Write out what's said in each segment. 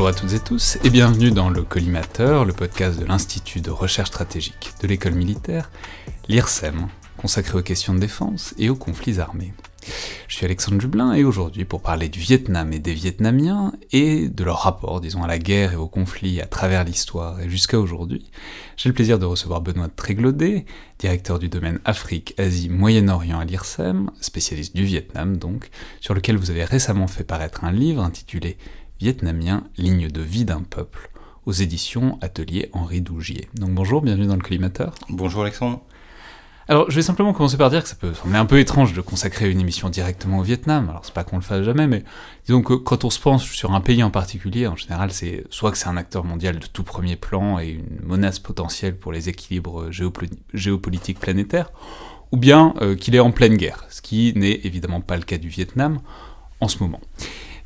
Bonjour à toutes et tous et bienvenue dans le Collimateur, le podcast de l'Institut de recherche stratégique de l'école militaire, l'IRSEM, consacré aux questions de défense et aux conflits armés. Je suis Alexandre Dublin et aujourd'hui pour parler du Vietnam et des Vietnamiens et de leur rapport, disons, à la guerre et aux conflits à travers l'histoire et jusqu'à aujourd'hui, j'ai le plaisir de recevoir Benoît Tréglaudet, directeur du domaine Afrique, Asie, Moyen-Orient à l'IRSEM, spécialiste du Vietnam donc, sur lequel vous avez récemment fait paraître un livre intitulé Vietnamien, ligne de vie d'un peuple, aux éditions Atelier Henri Dougier. Donc bonjour, bienvenue dans le collimateur. Bonjour Alexandre. Alors, je vais simplement commencer par dire que ça peut sembler un peu étrange de consacrer une émission directement au Vietnam. Alors, c'est pas qu'on le fasse jamais, mais disons que quand on se pense sur un pays en particulier, en général, c'est soit que c'est un acteur mondial de tout premier plan et une menace potentielle pour les équilibres géopolitiques planétaires, ou bien euh, qu'il est en pleine guerre, ce qui n'est évidemment pas le cas du Vietnam en ce moment.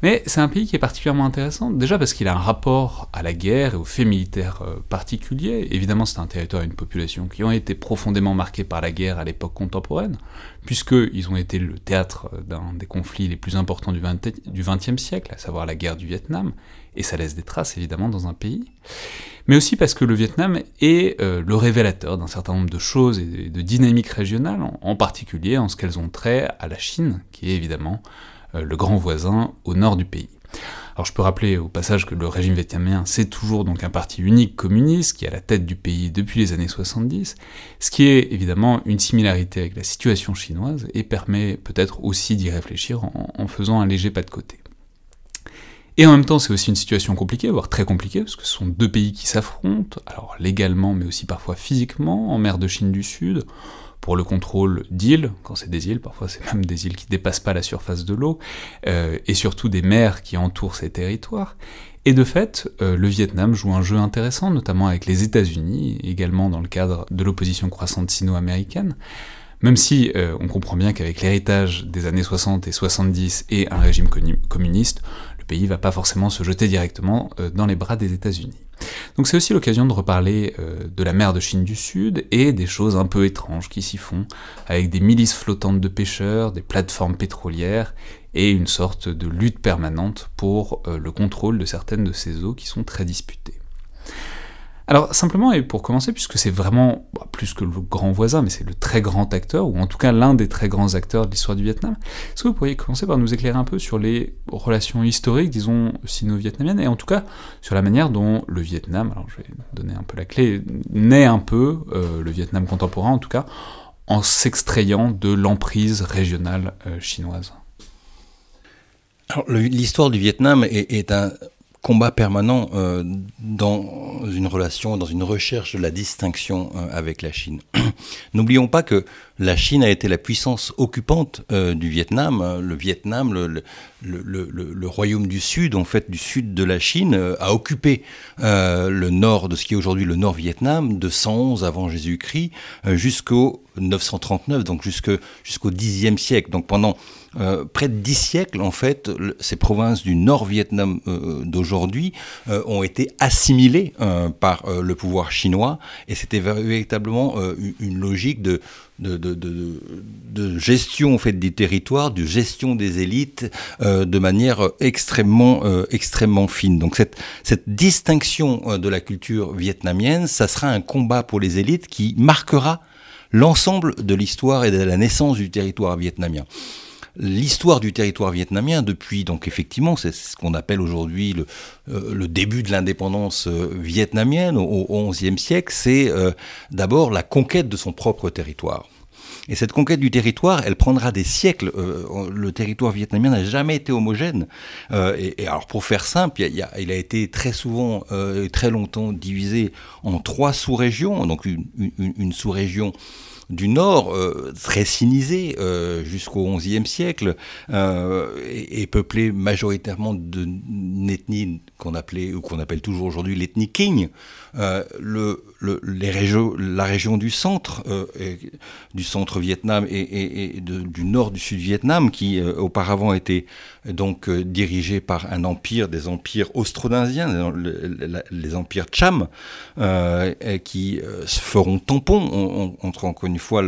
Mais c'est un pays qui est particulièrement intéressant, déjà parce qu'il a un rapport à la guerre et aux faits militaires euh, particuliers. Évidemment, c'est un territoire et une population qui ont été profondément marqués par la guerre à l'époque contemporaine, puisqu'ils ont été le théâtre euh, d'un des conflits les plus importants du XXe siècle, à savoir la guerre du Vietnam, et ça laisse des traces évidemment dans un pays. Mais aussi parce que le Vietnam est euh, le révélateur d'un certain nombre de choses et de dynamiques régionales, en particulier en ce qu'elles ont trait à la Chine, qui est évidemment le grand voisin au nord du pays. Alors je peux rappeler au passage que le régime vietnamien c'est toujours donc un parti unique communiste qui est à la tête du pays depuis les années 70, ce qui est évidemment une similarité avec la situation chinoise et permet peut-être aussi d'y réfléchir en, faisant un léger pas de côté. Et en même temps c'est aussi une situation compliquée, voire très compliquée, parce que ce sont deux pays qui s'affrontent, alors légalement mais aussi parfois physiquement, en mer de Chine du Sud, pour le contrôle d'îles, quand c'est des îles, parfois c'est même des îles qui dépassent pas la surface de l'eau, euh, et surtout des mers qui entourent ces territoires. Et de fait, euh, le Vietnam joue un jeu intéressant, notamment avec les États-Unis, également dans le cadre de l'opposition croissante sino-américaine, même si euh, on comprend bien qu'avec l'héritage des années 60 et 70 et un régime communiste, le pays va pas forcément se jeter directement dans les bras des États-Unis. Donc c'est aussi l'occasion de reparler euh, de la mer de Chine du Sud et des choses un peu étranges qui s'y font, avec des milices flottantes de pêcheurs, des plateformes pétrolières et une sorte de lutte permanente pour euh, le contrôle de certaines de ces eaux qui sont très disputées. Alors simplement, et pour commencer, puisque c'est vraiment bah, plus que le grand voisin, mais c'est le très grand acteur, ou en tout cas l'un des très grands acteurs de l'histoire du Vietnam, est-ce que vous pourriez commencer par nous éclairer un peu sur les relations historiques, disons, sino-vietnamiennes, et en tout cas sur la manière dont le Vietnam, alors je vais donner un peu la clé, naît un peu, euh, le Vietnam contemporain en tout cas, en s'extrayant de l'emprise régionale euh, chinoise? L'histoire du Vietnam est, est un, combat permanent euh, dans une relation, dans une recherche de la distinction euh, avec la Chine. N'oublions pas que la Chine a été la puissance occupante euh, du Vietnam. Le Vietnam, le, royaume du Sud, en fait, du sud de la Chine, a occupé le nord de ce qui est aujourd'hui le nord-Vietnam, de 111 avant Jésus-Christ jusqu'au 939, donc jusqu'au jusqu'au Xe siècle. Donc pendant euh, près de dix siècles, en fait, ces provinces du Nord-Vietnam euh, euh, d'aujourd'hui ont été assimilées par le pouvoir chinois, et c'était véritablement une logique de, gestion en fait des territoires, de gestion des élites de manière extrêmement extrêmement fine. Donc cette cette distinction de la culture vietnamienne, ça sera un combat pour les élites qui marquera l'ensemble de l'histoire et de la naissance du territoire vietnamien l'histoire du territoire vietnamien depuis, donc effectivement, c'est ce qu'on appelle aujourd'hui le, euh, début de l'indépendance euh, vietnamienne au XIe siècle, c'est euh, d'abord la conquête de son propre territoire. Et cette conquête du territoire, elle prendra des siècles. le territoire vietnamien n'a jamais été homogène. et, alors, pour faire simple, il, a, été très souvent, très longtemps divisé en trois sous-régions. Donc, une sous-région du Nord, euh, très sinisé euh, jusqu'au XIe siècle, euh, et, peuplé majoritairement d'une ethnie qu'on appelait ou qu'on appelle toujours aujourd'hui l'ethnie King. Les régions, la région du centre, du centre Vietnam et, du nord du sud Vietnam, qui auparavant était donc dirigé par un empire, des empires austronasiens, les, empires Cham, qui feront tampon. Entre encore une fois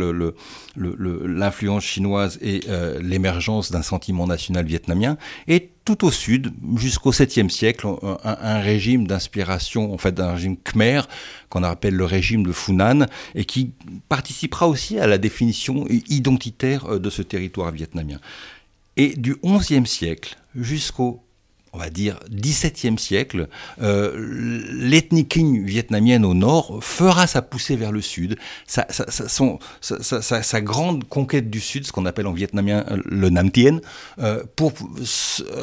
l'influence chinoise et euh, l'émergence d'un sentiment national vietnamien, et tout au sud, jusqu'au 7e siècle, un, régime d'inspiration, en fait, d'un régime khmer, qu'on appelle le régime de Funan, et qui participera aussi à la définition identitaire euh, de ce territoire vietnamien. Et du 11e siècle jusqu'au on va dire, 17e siècle, euh, l'ethnie King vietnamienne au nord fera sa poussée vers le sud. Sa, grande conquête du sud, ce qu'on appelle en vietnamien euh, le Nam Tien, euh, pour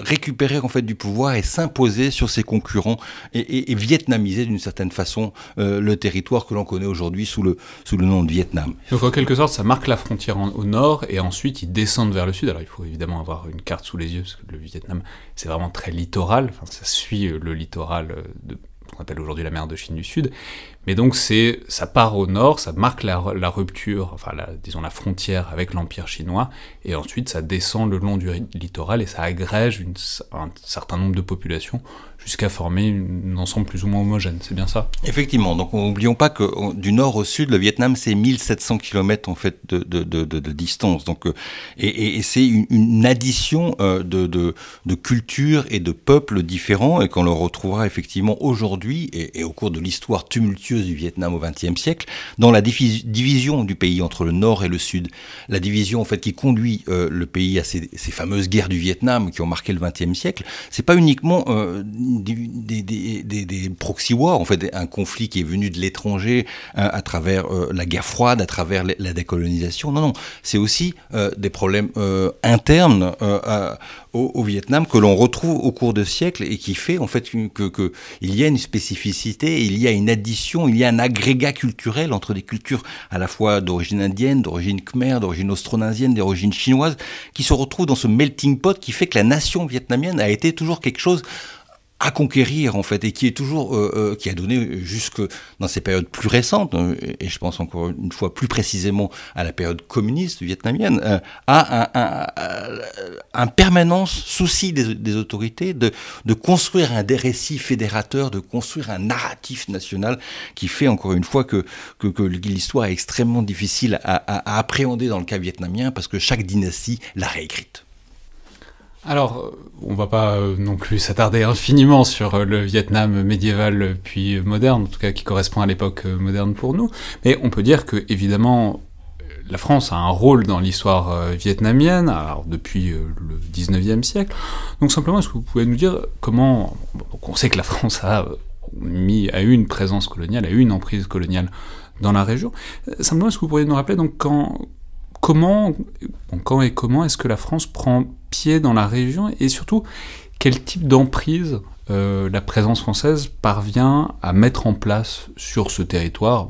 récupérer en fait du pouvoir et s'imposer sur ses concurrents et, vietnamiser d'une certaine façon le territoire que l'on connaît aujourd'hui sous le, nom de Vietnam. Donc en quelque sorte, ça marque la frontière au nord et ensuite ils descendent vers le sud. Alors il faut évidemment avoir une carte sous les yeux parce que le Vietnam c'est vraiment très littoral, ça suit euh, le littoral euh, de qu'on appelle aujourd'hui la mer de Chine du Sud. Mais donc c'est, ça part au nord, ça marque la, rupture, enfin la, disons la frontière avec l'Empire chinois, et ensuite ça descend le long du littoral et ça agrège un certain nombre de populations jusqu'à former un ensemble plus ou moins homogène, c'est bien ça Effectivement, donc n'oublions pas que du nord au sud, le Vietnam c'est 1700 km en fait de, distance, donc, euh, et, c'est une, addition euh, de, cultures et de peuples différents et qu'on le retrouvera effectivement aujourd'hui et, au cours de l'histoire tumultueuse du Vietnam au XXe siècle, dans la division du pays entre le nord et le sud, la division en fait qui conduit euh, le pays à ces, ces, fameuses guerres du Vietnam qui ont marqué le XXe siècle, c'est pas uniquement des, proxy wars, en fait, un conflit qui est venu de l'étranger hein, à travers euh, la guerre froide, à travers la décolonisation. Non, non, c'est aussi euh, des problèmes euh, internes au, Vietnam que l'on retrouve au cours de siècles et qui fait en fait que, il y a une spécificité, il y a une addition, il y a un agrégat culturel entre des cultures à la fois d'origine indienne, d'origine khmer, d'origine austronasienne, d'origine chinoise, qui se retrouvent dans ce melting pot qui fait que la nation vietnamienne a été toujours quelque chose à conquérir en fait et qui est toujours euh, euh, qui a donné jusque dans ces périodes plus récentes euh, et je pense encore une fois plus précisément à la période communiste vietnamienne à un, un, permanence souci des, autorités de, de construire un des récits fédérateurs de construire un narratif national qui fait encore une fois que que, que l'histoire est extrêmement difficile à, à appréhender dans le cas vietnamien parce que chaque dynastie l'a réécrite alors, euh, on va pas euh, non plus s'attarder infiniment sur euh, le Vietnam médiéval puis moderne, en tout cas qui correspond à l'époque moderne pour nous, mais on peut dire que évidemment la France a un rôle dans l'histoire vietnamienne, alors depuis le 19e siècle. Donc simplement, est-ce que vous pouvez nous dire comment... on sait que la France a, mis, a eu une présence coloniale, a eu une emprise coloniale dans la région. Simplement, est-ce que vous pourriez nous rappeler donc quand, comment, quand et comment est-ce que la France prend pied dans la région et surtout quel type d'emprise euh, la présence française parvient à mettre en place sur ce territoire,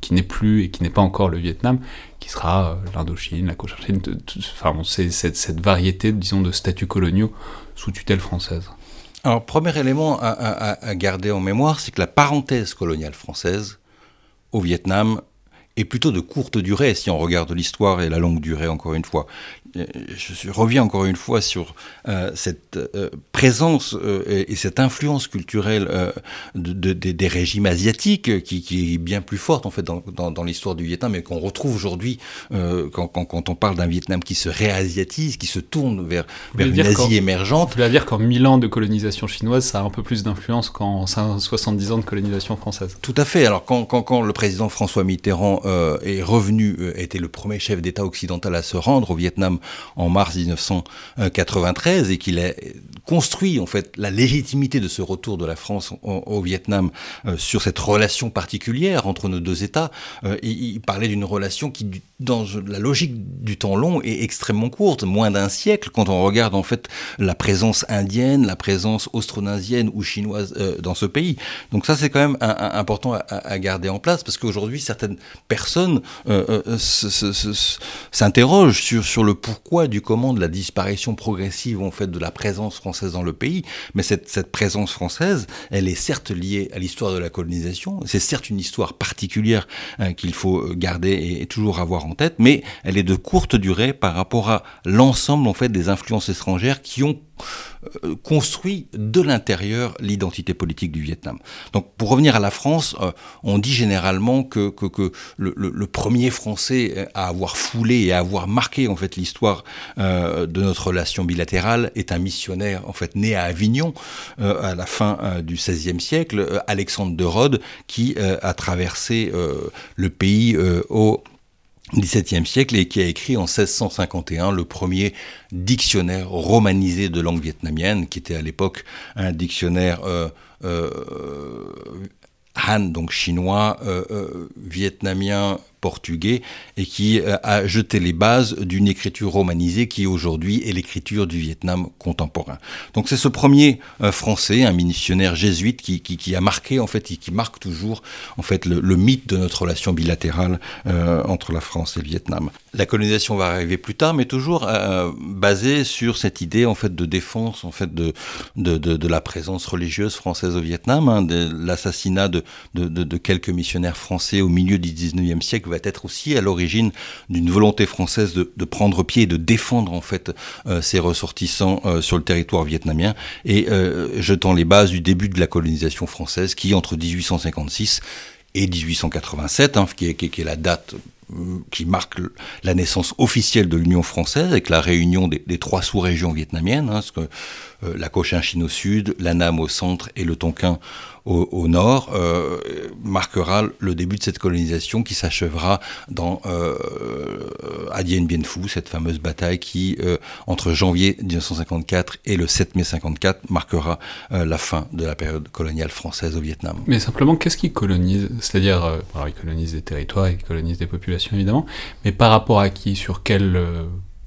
qui n'est plus et qui n'est pas encore le Vietnam, qui sera euh, l'Indochine, la Cochinchine, enfin c'est cette, variété, disons, de statuts coloniaux sous tutelle française. Alors, premier élément à garder en mémoire, c'est que la parenthèse coloniale française au Vietnam est plutôt de courte durée si on regarde l'histoire et la longue durée encore une fois. Euh, je reviens encore une fois sur euh, cette euh, présence et, cette influence culturelle de, des régimes asiatiques qui, est bien plus forte en fait dans, dans, l'histoire du Vietnam et qu'on retrouve aujourd'hui quand, quand, on parle d'un Vietnam qui se réasiatise, qui se tourne vers, vers une Asie émergente. Vous voulez dire qu'en 1000 ans de colonisation chinoise, ça a un peu plus d'influence qu'en 70 ans de colonisation française Tout à fait. Alors quand le président François Mitterrand est revenu, était le premier chef d'État occidental à se rendre au Vietnam en mars 1993 et qu'il a construit en fait la légitimité de ce retour de la France au, Vietnam euh, sur cette relation particulière entre nos deux États. Euh, il, parlait d'une relation qui, dans la logique du temps long, est extrêmement courte, moins d'un siècle, quand on regarde en fait la présence indienne, la présence austronasienne ou chinoise euh, dans ce pays. Donc ça, c'est quand même important à, garder en place, parce qu'aujourd'hui, certaines personnes s'interrogent sur, sur le pourquoi du comment de la disparition progressive en fait de la présence française dans le pays, mais cette, cette présence française, elle est certes liée à l'histoire de la colonisation, c'est certes une histoire particulière hein, qu'il faut garder et, toujours avoir en tête, mais elle est de courte durée par rapport à l'ensemble en fait des influences étrangères qui ont euh, construit de l'intérieur l'identité politique du Vietnam. Donc pour revenir à la France, euh, on dit généralement que, que, le, premier Français à avoir foulé et à avoir marqué en fait l'histoire euh, de notre relation bilatérale est un missionnaire en fait né à Avignon à la fin du XVIe siècle, Alexandre de Rhodes, qui a traversé le pays au XVIIe siècle et qui a écrit en 1651 le premier dictionnaire romanisé de langue vietnamienne, qui était à l'époque un dictionnaire euh, euh, Han, donc chinois, euh, vietnamien, portugais, et qui euh, a jeté les bases d'une écriture romanisée qui aujourd'hui est l'écriture du Vietnam contemporain. Donc c'est ce premier français, un missionnaire jésuite, qui, qui, a marqué en fait, et qui marque toujours en fait le, mythe de notre relation bilatérale entre la France et le Vietnam. La colonisation va arriver plus tard, mais toujours basée sur cette idée en fait de défense en fait de, de la présence religieuse française au Vietnam, hein, de l'assassinat de de, quelques missionnaires français au milieu du 19e siècle va être aussi à l'origine d'une volonté française de, prendre pied et de défendre en fait euh, ses ressortissants euh, sur le territoire vietnamien. Et euh, jetant les bases du début de la colonisation française qui entre 1856 et 1887, hein, qui, est, la date qui marque la naissance officielle de l'Union française avec la réunion des, trois sous-régions vietnamiennes, hein, la Cochinchine au sud, la Nam au centre et le Tonkin au, nord, euh, marquera le début de cette colonisation qui s'achèvera dans euh, à Dien Bien Phu, cette fameuse bataille qui, euh, entre janvier 1954 et le 7 mai 54, marquera euh, la fin de la période coloniale française au Vietnam. Mais simplement, qu'est-ce qu'ils colonisent C'est-à-dire, alors ils colonisent des territoires, ils colonisent des populations évidemment, mais par rapport à qui Sur quel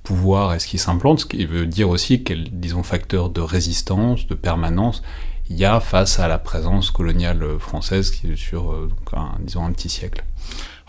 pouvoir est-ce qu'ils s'implantent Ce qui veut dire aussi quel, disons, facteur de résistance, de permanence il y a face à la présence coloniale française qui est sur euh, donc disons un petit siècle.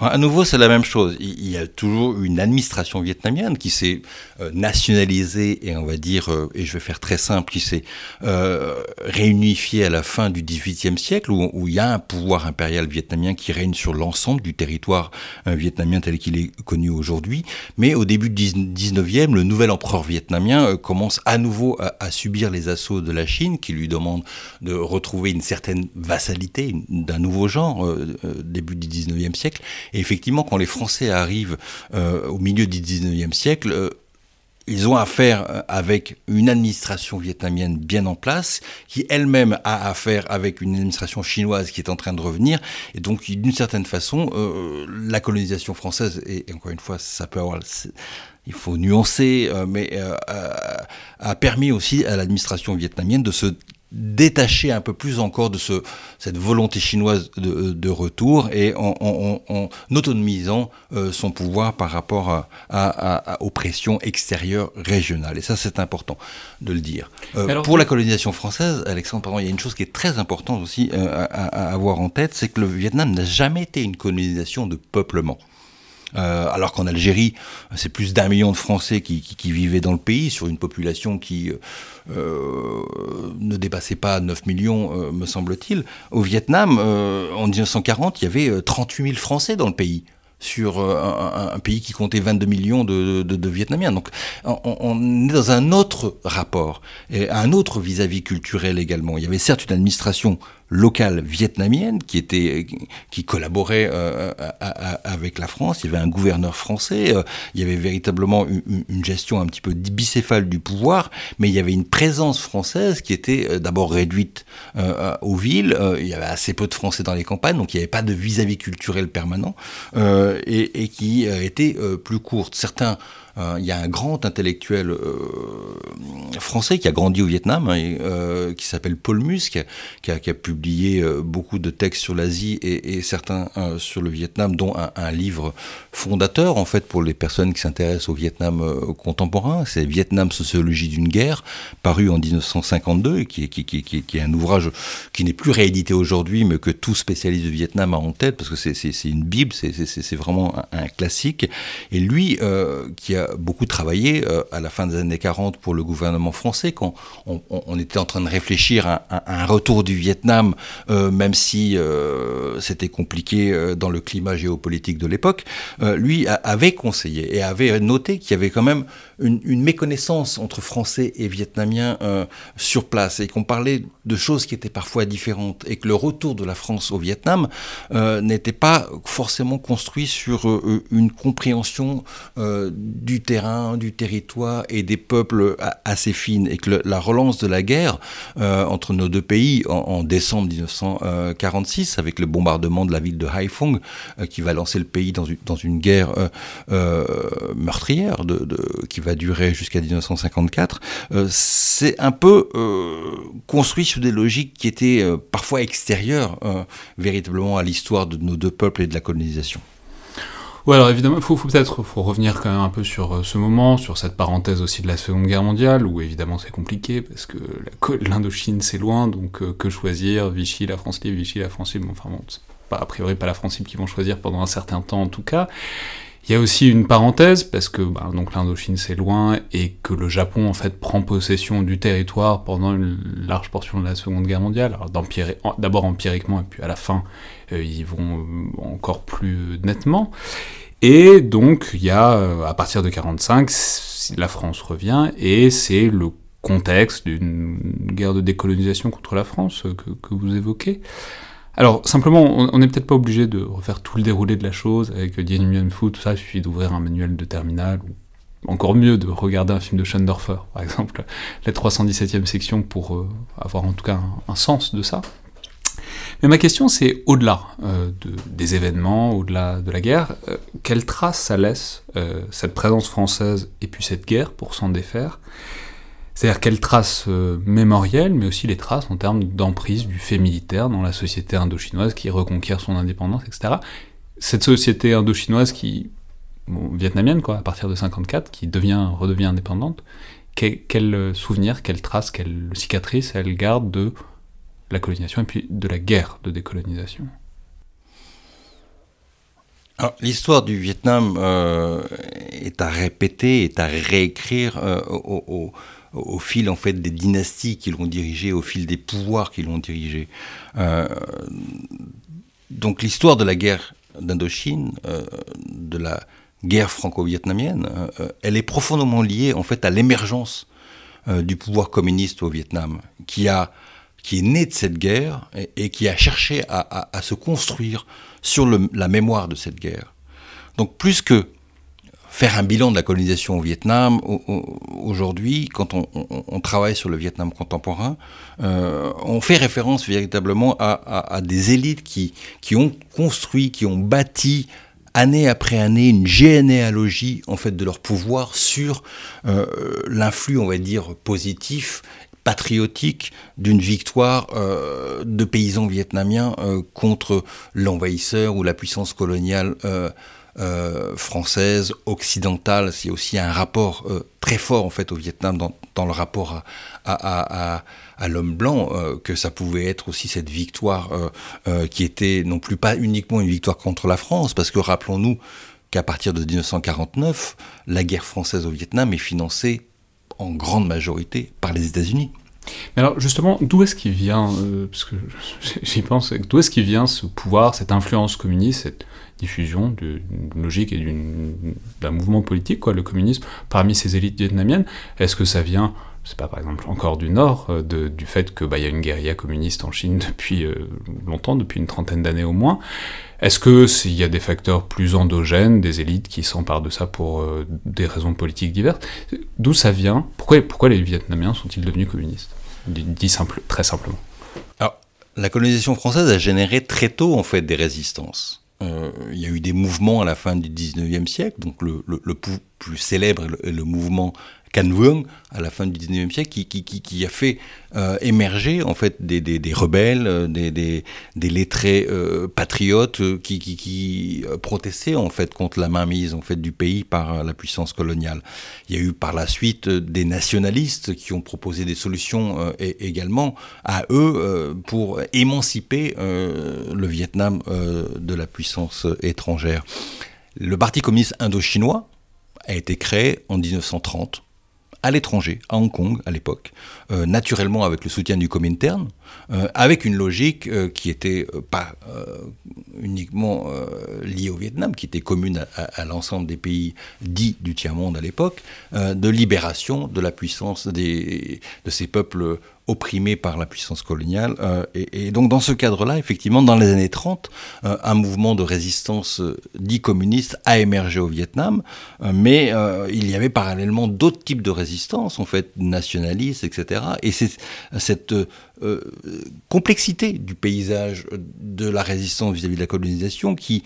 À nouveau, c'est la même chose. Il y a toujours une administration vietnamienne qui s'est euh, nationalisée et on va dire, euh, et je vais faire très simple, qui s'est euh, réunifiée à la fin du XVIIIe siècle, où, il y a un pouvoir impérial vietnamien qui règne sur l'ensemble du territoire vietnamien tel qu'il est connu aujourd'hui. Mais au début du XIXe, le nouvel empereur vietnamien commence à nouveau à, subir les assauts de la Chine, qui lui demande de retrouver une certaine vassalité d'un nouveau genre début du XIXe siècle. Et effectivement, quand les Français arrivent euh, au milieu du 19e siècle, euh, ils ont affaire euh, avec une administration vietnamienne bien en place, qui elle-même a affaire avec une administration chinoise qui est en train de revenir. Et donc, d'une certaine façon, la colonisation française, et, encore une fois, ça peut avoir il faut nuancer, mais a permis aussi à l'administration vietnamienne de se détacher un peu plus encore de ce, cette volonté chinoise de, de retour et en, en, en autonomisant euh, son pouvoir par rapport à, à, à, aux pressions extérieures régionales. Et ça, c'est important de le dire. Euh, pour la colonisation française, Alexandre, pardon, il y a une chose qui est très importante aussi euh, à, avoir en tête, c'est que le Vietnam n'a jamais été une colonisation de peuplement. Euh, alors qu'en Algérie, c'est plus d'un million de Français qui, vivaient dans le pays, sur une population qui euh, ne dépassait pas 9 millions, euh, me semble-t-il. Au Vietnam, euh, en 1940, il y avait 38 000 Français dans le pays sur un, pays qui comptait 22 millions de, Vietnamiens. Donc on, est dans un autre rapport, et un autre vis-à-vis -vis culturel également. Il y avait certes une administration locale vietnamienne qui était qui collaborait euh, avec la France. Il y avait un gouverneur français. Euh, il y avait véritablement une, gestion un petit peu bicéphale du pouvoir, mais il y avait une présence française qui était euh, d'abord réduite euh, aux villes. Il y avait assez peu de Français dans les campagnes, donc il n'y avait pas de vis-à-vis -vis culturel permanent et, et, qui était plus courte. Certains il y a un grand intellectuel euh, français qui a grandi au Vietnam, hein, euh, qui s'appelle Paul Mus, qui a, publié beaucoup de textes sur l'Asie et, et, certains sur le Vietnam, dont un, livre fondateur en fait pour les personnes qui s'intéressent au Vietnam contemporain. C'est Vietnam sociologie d'une guerre, paru en 1952, et qui, est un ouvrage qui n'est plus réédité aujourd'hui, mais que tout spécialiste du Vietnam a en tête parce que c'est une bible, c'est vraiment un, classique. Et lui, euh, qui a beaucoup travaillé euh, à la fin des années 40 pour le gouvernement français, quand on, était en train de réfléchir à, à, un retour du Vietnam, euh, même si euh, c'était compliqué dans le climat géopolitique de l'époque, lui avait conseillé et avait noté qu'il y avait quand même une, méconnaissance entre Français et Vietnamiens sur place et qu'on parlait de choses qui étaient parfois différentes et que le retour de la France au Vietnam n'était pas forcément construit sur une compréhension du terrain, du territoire et des peuples assez fines et que la relance de la guerre entre nos deux pays en, décembre 1946 avec le bombardement de la ville de Haiphong qui va lancer le pays dans une, dans une guerre meurtrière de, qui va durer jusqu'à 1954, euh, c'est un peu euh, construit sur des logiques qui étaient euh, parfois extérieures véritablement à l'histoire de nos deux peuples et de la colonisation. Oui, alors évidemment, il faut, peut-être faut revenir quand même un peu sur ce moment, sur cette parenthèse aussi de la Seconde Guerre mondiale, où évidemment c'est compliqué, parce que l'Indochine c'est loin, donc que choisir? Vichy, la France libre, Vichy, la France libre, enfin bon, pas, a priori pas la France libre qui vont choisir pendant un certain temps en tout cas. Il y a aussi une parenthèse, parce que bah, donc l'Indochine c'est loin, et que le Japon en fait prend possession du territoire pendant une large portion de la Seconde Guerre mondiale, d'abord empiriquement, et puis à la fin, euh, ils vont euh, encore plus nettement. Et donc, il y a, euh, à partir de 45, la France revient, et c'est le contexte d'une guerre de décolonisation contre la France que, que vous évoquez. Alors, simplement, on n'est peut-être pas obligé de refaire tout le déroulé de la chose avec Dien Phu, tout ça, il suffit d'ouvrir un manuel de terminal, ou encore mieux, de regarder un film de Schoendorfer, par exemple, la 317e section, pour euh, avoir en tout cas un, sens de ça. Mais ma question, c'est au-delà euh, des événements, au-delà de la guerre, euh, quelle trace ça laisse, cette présence française et puis cette guerre, pour s'en défaire? C'est-à-dire quelles traces euh, mémorielles, mais aussi les traces en termes d'emprise du fait militaire dans la société indochinoise qui reconquiert son indépendance, etc. Cette société indochinoise qui, vietnamienne quoi, à partir de 54, qui devient, redevient indépendante, quel, quel euh, souvenir, quelles traces, quelles cicatrices elle garde de la colonisation et puis de la guerre de décolonisation? L'histoire du Vietnam euh, est à répéter, est à réécrire au fil en fait des dynasties qui l'ont dirigé, au fil des pouvoirs qui l'ont dirigé. Euh, donc l'histoire de la guerre d'Indochine, euh, de la guerre franco-vietnamienne, euh, elle est profondément liée en fait à l'émergence du pouvoir communiste au Vietnam, qui a qui est né de cette guerre et, qui a cherché à, se construire sur la mémoire de cette guerre. Donc plus que faire un bilan de la colonisation au Vietnam. Aujourd'hui, quand on, travaille sur le Vietnam contemporain, euh, on fait référence véritablement à, des élites qui, qui ont construit, qui ont bâti année après année une généalogie en fait de leur pouvoir sur euh, l'influx, on va dire, positif patriotique d'une victoire euh, de paysans vietnamiens contre l'envahisseur ou la puissance coloniale euh, française, occidentale. C'est aussi un rapport euh, très fort en fait au Vietnam dans, le rapport à, l'homme blanc euh, que ça pouvait être aussi cette victoire qui était non plus pas uniquement une victoire contre la France, parce que rappelons-nous qu'à partir de 1949, la guerre française au Vietnam est financée en grande majorité par les États-Unis. Mais alors justement, d'où est-ce qu'il vient, parce que j'y pense, d'où est-ce qu'il vient ce pouvoir, cette influence communiste, cette diffusion d'une logique et d'un mouvement politique, quoi, le communisme, parmi ces élites vietnamiennes Est-ce que ça vient, je sais pas, par exemple, encore du Nord, euh, du fait qu'il bah, y a une guérilla communiste en Chine depuis euh, longtemps, depuis une trentaine d'années au moins? Est-ce qu'il y a des facteurs plus endogènes, des élites qui s'emparent de ça pour euh, des raisons politiques diverses D'où ça vient? Pourquoi, pourquoi les Vietnamiens sont-ils devenus communistes? Dit simple, très simplement. Alors, la colonisation française a généré très tôt en fait des résistances. Euh, il y a eu des mouvements à la fin du 19e siècle, donc le, plus célèbre est le, mouvement Can à la fin du 19e siècle qui, qui, qui, a fait euh, émerger en fait des, des, des rebelles, euh, des, des, des lettrés euh, patriotes qui, qui, protestaient en fait contre la mainmise en fait du pays par la puissance coloniale. Il y a eu par la suite des nationalistes qui ont proposé des solutions également à eux pour émanciper le Vietnam de la puissance étrangère. Le Parti communiste indo-chinois a été créé en 1930 à l'étranger, à Hong Kong à l'époque, euh, naturellement avec le soutien du Comintern, euh, avec une logique euh, qui était pas uniquement liée au Vietnam, qui était commune à, l'ensemble des pays dits du tiers-monde à l'époque, de libération de la puissance des, de ces peuples opprimés par la puissance coloniale. Euh, et, donc dans ce cadre-là, effectivement, dans les années 30, euh, un mouvement de résistance euh, dit communiste a émergé au Vietnam, mais il y avait parallèlement d'autres types de résistance, en fait, nationalistes, etc. Et c'est cette euh, complexité du paysage de la résistance vis-à-vis de la colonisation qui,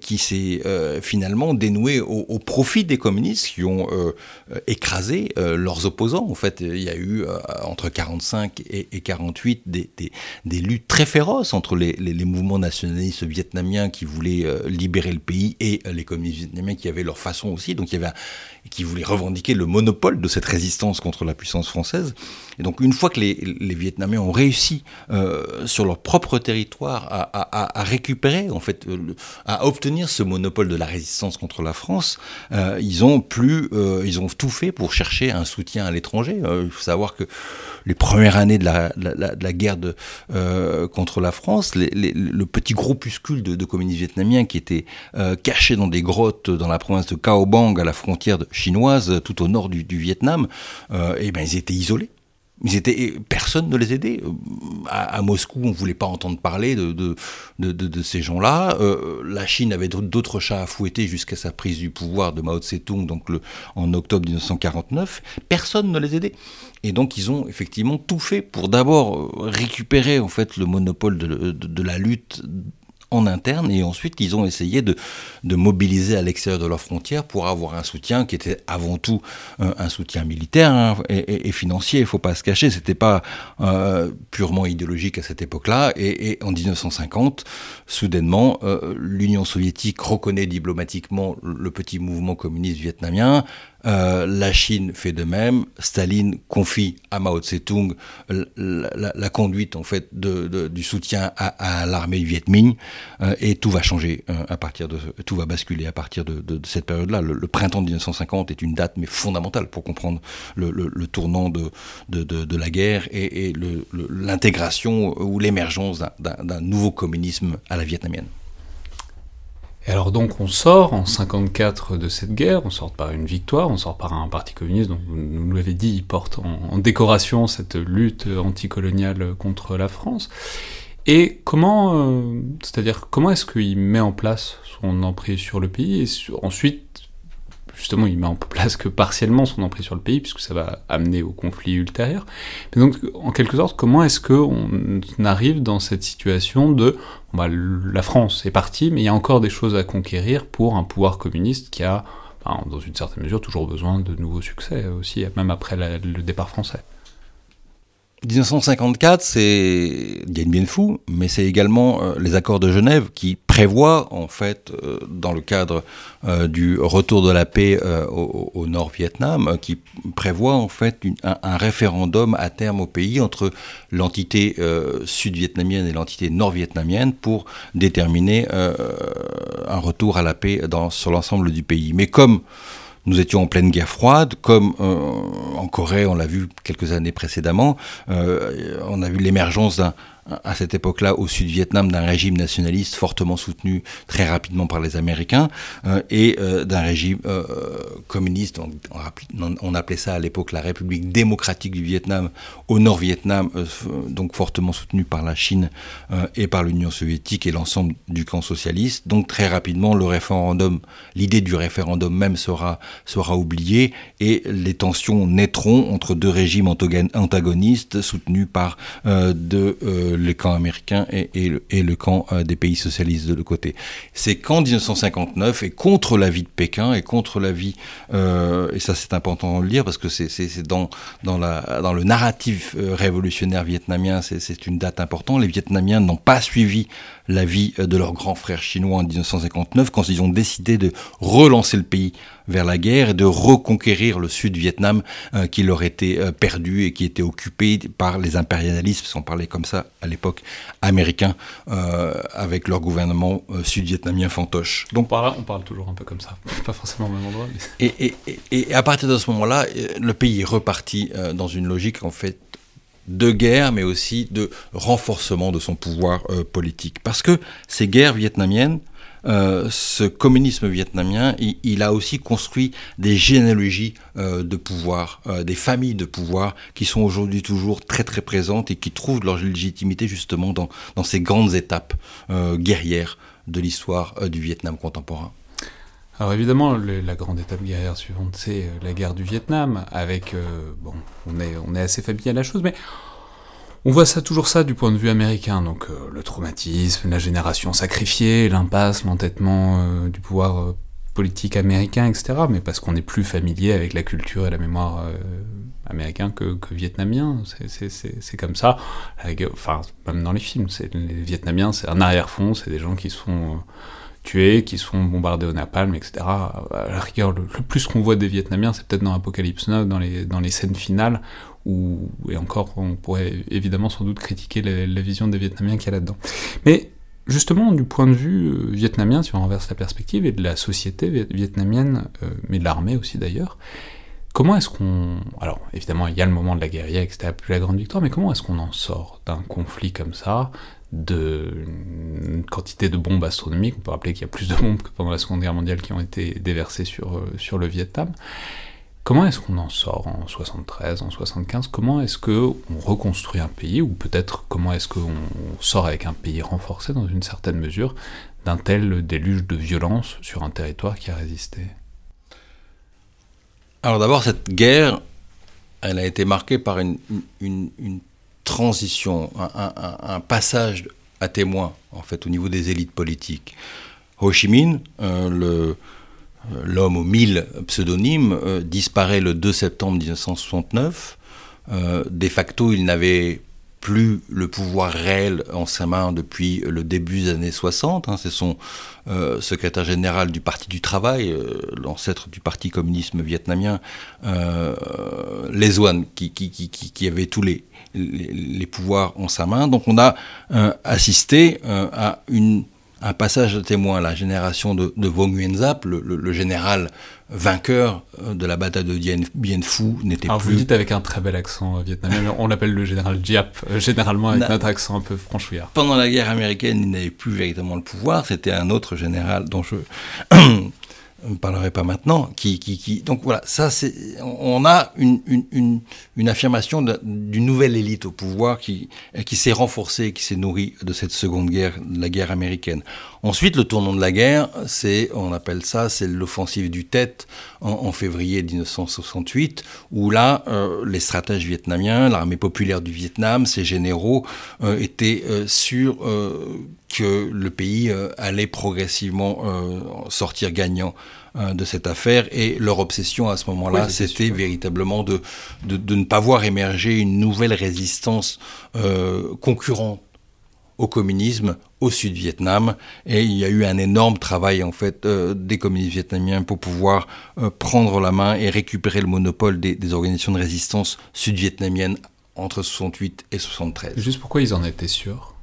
qui s'est euh, finalement dénouée au, profit des communistes qui ont euh, écrasé leurs opposants. En fait, il y a eu entre 45 et, et 48 des, des, des, luttes très féroces entre les, les, mouvements nationalistes vietnamiens qui voulaient libérer le pays et les communistes vietnamiens qui avaient leur façon aussi. Donc il y avait qui voulaient revendiquer le monopole de cette résistance contre la puissance française. Et donc une fois que les, Vietnamiens ont réussi euh, sur leur propre territoire à, récupérer, en fait, euh, à obtenir ce monopole de la résistance contre la France, euh, ils ont plus, ils ont tout fait pour chercher un soutien à l'étranger. Il faut savoir que les premières années de la, guerre contre la France, le petit groupuscule de, de communistes vietnamiens qui était caché dans des grottes dans la province de Cao Bang à la frontière de, chinoise tout au nord du, Vietnam, euh, et ben ils étaient isolés. Ils étaient, personne ne les aidait. À, à Moscou, on ne voulait pas entendre parler de, de, ces gens-là. Euh, la Chine avait d'autres chats à fouetter jusqu'à sa prise du pouvoir de Mao Tse-tung, donc le, en octobre 1949. Personne ne les aidait. Et donc ils ont effectivement tout fait pour d'abord récupérer en fait le monopole de la lutte en interne et ensuite ils ont essayé de, mobiliser à l'extérieur de leurs frontières pour avoir un soutien qui était avant tout un soutien militaire hein, et, financier, il faut pas se cacher, c'était pas euh, purement idéologique à cette époque-là. Et, et, en 1950, soudainement, euh, l'Union soviétique reconnaît diplomatiquement le petit mouvement communiste vietnamien, euh, la Chine fait de même. Staline confie à Mao Tse-tung la, conduite en fait du soutien à, l'armée Viet Minh euh, et tout va changer euh, à partir de tout va basculer à partir de, cette période-là. Le, printemps de 1950 est une date mais fondamentale pour comprendre le, tournant de, la guerre et l'intégration ou l'émergence d'un nouveau communisme à la vietnamienne. Et alors donc on sort en 54 de cette guerre, on sort par une victoire, on sort par un parti communiste, donc vous nous l'avez dit, il porte en, décoration cette lutte anticoloniale contre la France. Et comment, euh, c'est-à-dire comment est-ce qu'il met en place son emprise sur le pays et ensuite justement, il met en place que partiellement son emprise sur le pays, puisque ça va amener au conflit ultérieur. Mais donc, en quelque sorte, comment est-ce qu'on arrive dans cette situation de bah, la France est partie, mais il y a encore des choses à conquérir pour un pouvoir communiste qui a, bah, dans une certaine mesure, toujours besoin de nouveaux succès aussi, même après le départ français? 1954, c'est Dien Bien Phu, mais c'est également euh, les accords de Genève qui prévoient, en fait, euh, dans le cadre euh, du retour de la paix au, Nord-Vietnam, qui prévoient, en fait, un, un, référendum à terme au pays entre l'entité sud-vietnamienne et l'entité nord-vietnamienne pour déterminer un retour à la paix dans, sur l'ensemble du pays. Mais comme nous étions en pleine guerre froide, comme euh, en Corée, on l'a vu quelques années précédemment, euh, on a vu l'émergence d'un à cette époque-là au Sud-Vietnam d'un régime nationaliste fortement soutenu très rapidement par les Américains euh, et euh, d'un régime euh, communiste, on, appelait ça à l'époque la République démocratique du Vietnam au Nord-Vietnam, donc fortement soutenu par la Chine et par l'Union soviétique et l'ensemble du camp socialiste. Donc très rapidement, le référendum, l'idée du référendum même sera, oubliée et les tensions naîtront entre deux régimes antagonistes soutenus par deux le camp américain et, et, le, camp euh, des pays socialistes de l'autre côté. C'est qu'en 1959, et contre l'avis de Pékin, et contre l'avis, euh, et ça c'est important de le dire, parce que c'est dans, dans, dans le narratif euh, révolutionnaire vietnamien, c'est une date importante, les Vietnamiens n'ont pas suivi l'avis euh, de leurs grands frères chinois en 1959, quand ils ont décidé de relancer le pays vers la guerre et de reconquérir le sud-Vietnam euh, qui leur était euh, perdu et qui était occupé par les impérialistes, sans parler comme ça à l'époque, américains, euh, avec leur gouvernement sud-vietnamien fantoche. Donc, on parle, on parle toujours un peu comme ça, pas forcément au même endroit. Mais... Et, et, et, et, à partir de ce moment-là, le pays est reparti dans une logique en fait de guerre, mais aussi de renforcement de son pouvoir politique. Parce que ces guerres vietnamiennes, euh, ce communisme vietnamien, il, a aussi construit des généalogies euh, de pouvoir, euh, des familles de pouvoir qui sont aujourd'hui toujours très très présentes et qui trouvent leur légitimité justement dans, dans ces grandes étapes guerrières de l'histoire du Vietnam contemporain. Alors évidemment, la grande étape guerrière suivante, c'est la guerre du Vietnam, avec, bon, on est, on est assez familier à la chose, mais on voit ça toujours ça du point de vue américain, donc euh, le traumatisme, la génération sacrifiée, l'impasse, l'entêtement euh, du pouvoir euh, politique américain, etc. Mais parce qu'on est plus familier avec la culture et la mémoire américain que, vietnamien. C'est comme ça. Enfin, même dans les films, les Vietnamiens, c'est un arrière-fond, c'est des gens qui sont tués, qui sont bombardés au napalm, etc. À la rigueur, le, plus qu'on voit des Vietnamiens, c'est peut-être dans Apocalypse Now, dans les, dans les scènes finales, et encore, on pourrait évidemment sans doute critiquer la, vision des Vietnamiens qu'il y a là-dedans. Mais justement, du point de vue euh, vietnamien, si on renverse la perspective, et de la société vietnamienne, euh, mais de l'armée aussi d'ailleurs, comment est-ce qu'on... Alors, évidemment, il y a le moment de la guérilla, etc., plus la grande victoire, mais comment est-ce qu'on en sort d'un conflit comme ça, de quantité de bombes astronomiques, on peut rappeler qu'il y a plus de bombes que pendant la Seconde Guerre mondiale qui ont été déversées sur, euh, sur le Vietnam, Comment est-ce qu'on en sort en 73, en 75 Comment est-ce qu'on reconstruit un pays? Ou peut-être comment est-ce qu'on sort avec un pays renforcé dans une certaine mesure d'un tel déluge de violence sur un territoire qui a résisté? Alors d'abord, cette guerre, elle a été marquée par une, transition, un, passage à témoin, en fait, au niveau des élites politiques. Ho Chi Minh, euh, euh, l'homme aux mille pseudonymes, euh, disparaît le 2 septembre 1969. Euh, de facto, il n'avait plus le pouvoir réel en sa main depuis le début des années 60. Hein. C'est son secrétaire général du Parti du Travail, l'ancêtre du Parti communisme vietnamien, Les qui, qui, qui, qui, avait tous les, les, pouvoirs en sa main. Donc on a assisté à une un passage de témoin, la génération de, de Vo Nguyen Zap, le, général vainqueur euh, de la bataille de Dien, Bien Phu, n'était plus... Vous le dites avec un très bel accent vietnamien, on l'appelle le général Diap, euh, généralement avec notre accent un peu franchouillard. Pendant la guerre américaine, il n'avait plus véritablement le pouvoir, c'était un autre général dont je ne parlerai pas maintenant, donc voilà, ça c'est, on a une, affirmation d'une nouvelle élite au pouvoir qui, s'est renforcée, qui s'est nourrie de cette seconde guerre, la guerre américaine. Ensuite, le tournant de la guerre, c'est, on appelle ça, c'est l'offensive du Tête en, février 1968, où là, euh, les stratèges vietnamiens, l'armée populaire du Vietnam, ses généraux euh, étaient euh, sûrs que le pays allait progressivement sortir gagnant de cette affaire. Et leur obsession à ce moment-là, c'était véritablement de, de, de, ne pas voir émerger une nouvelle résistance concurrente au communisme au Sud-Vietnam et il y a eu un énorme travail en fait euh, des communistes vietnamiens pour pouvoir euh, prendre la main et récupérer le monopole des, organisations de résistance sud-vietnamiennes entre 68 et 73. Juste pourquoi ils en étaient sûrs?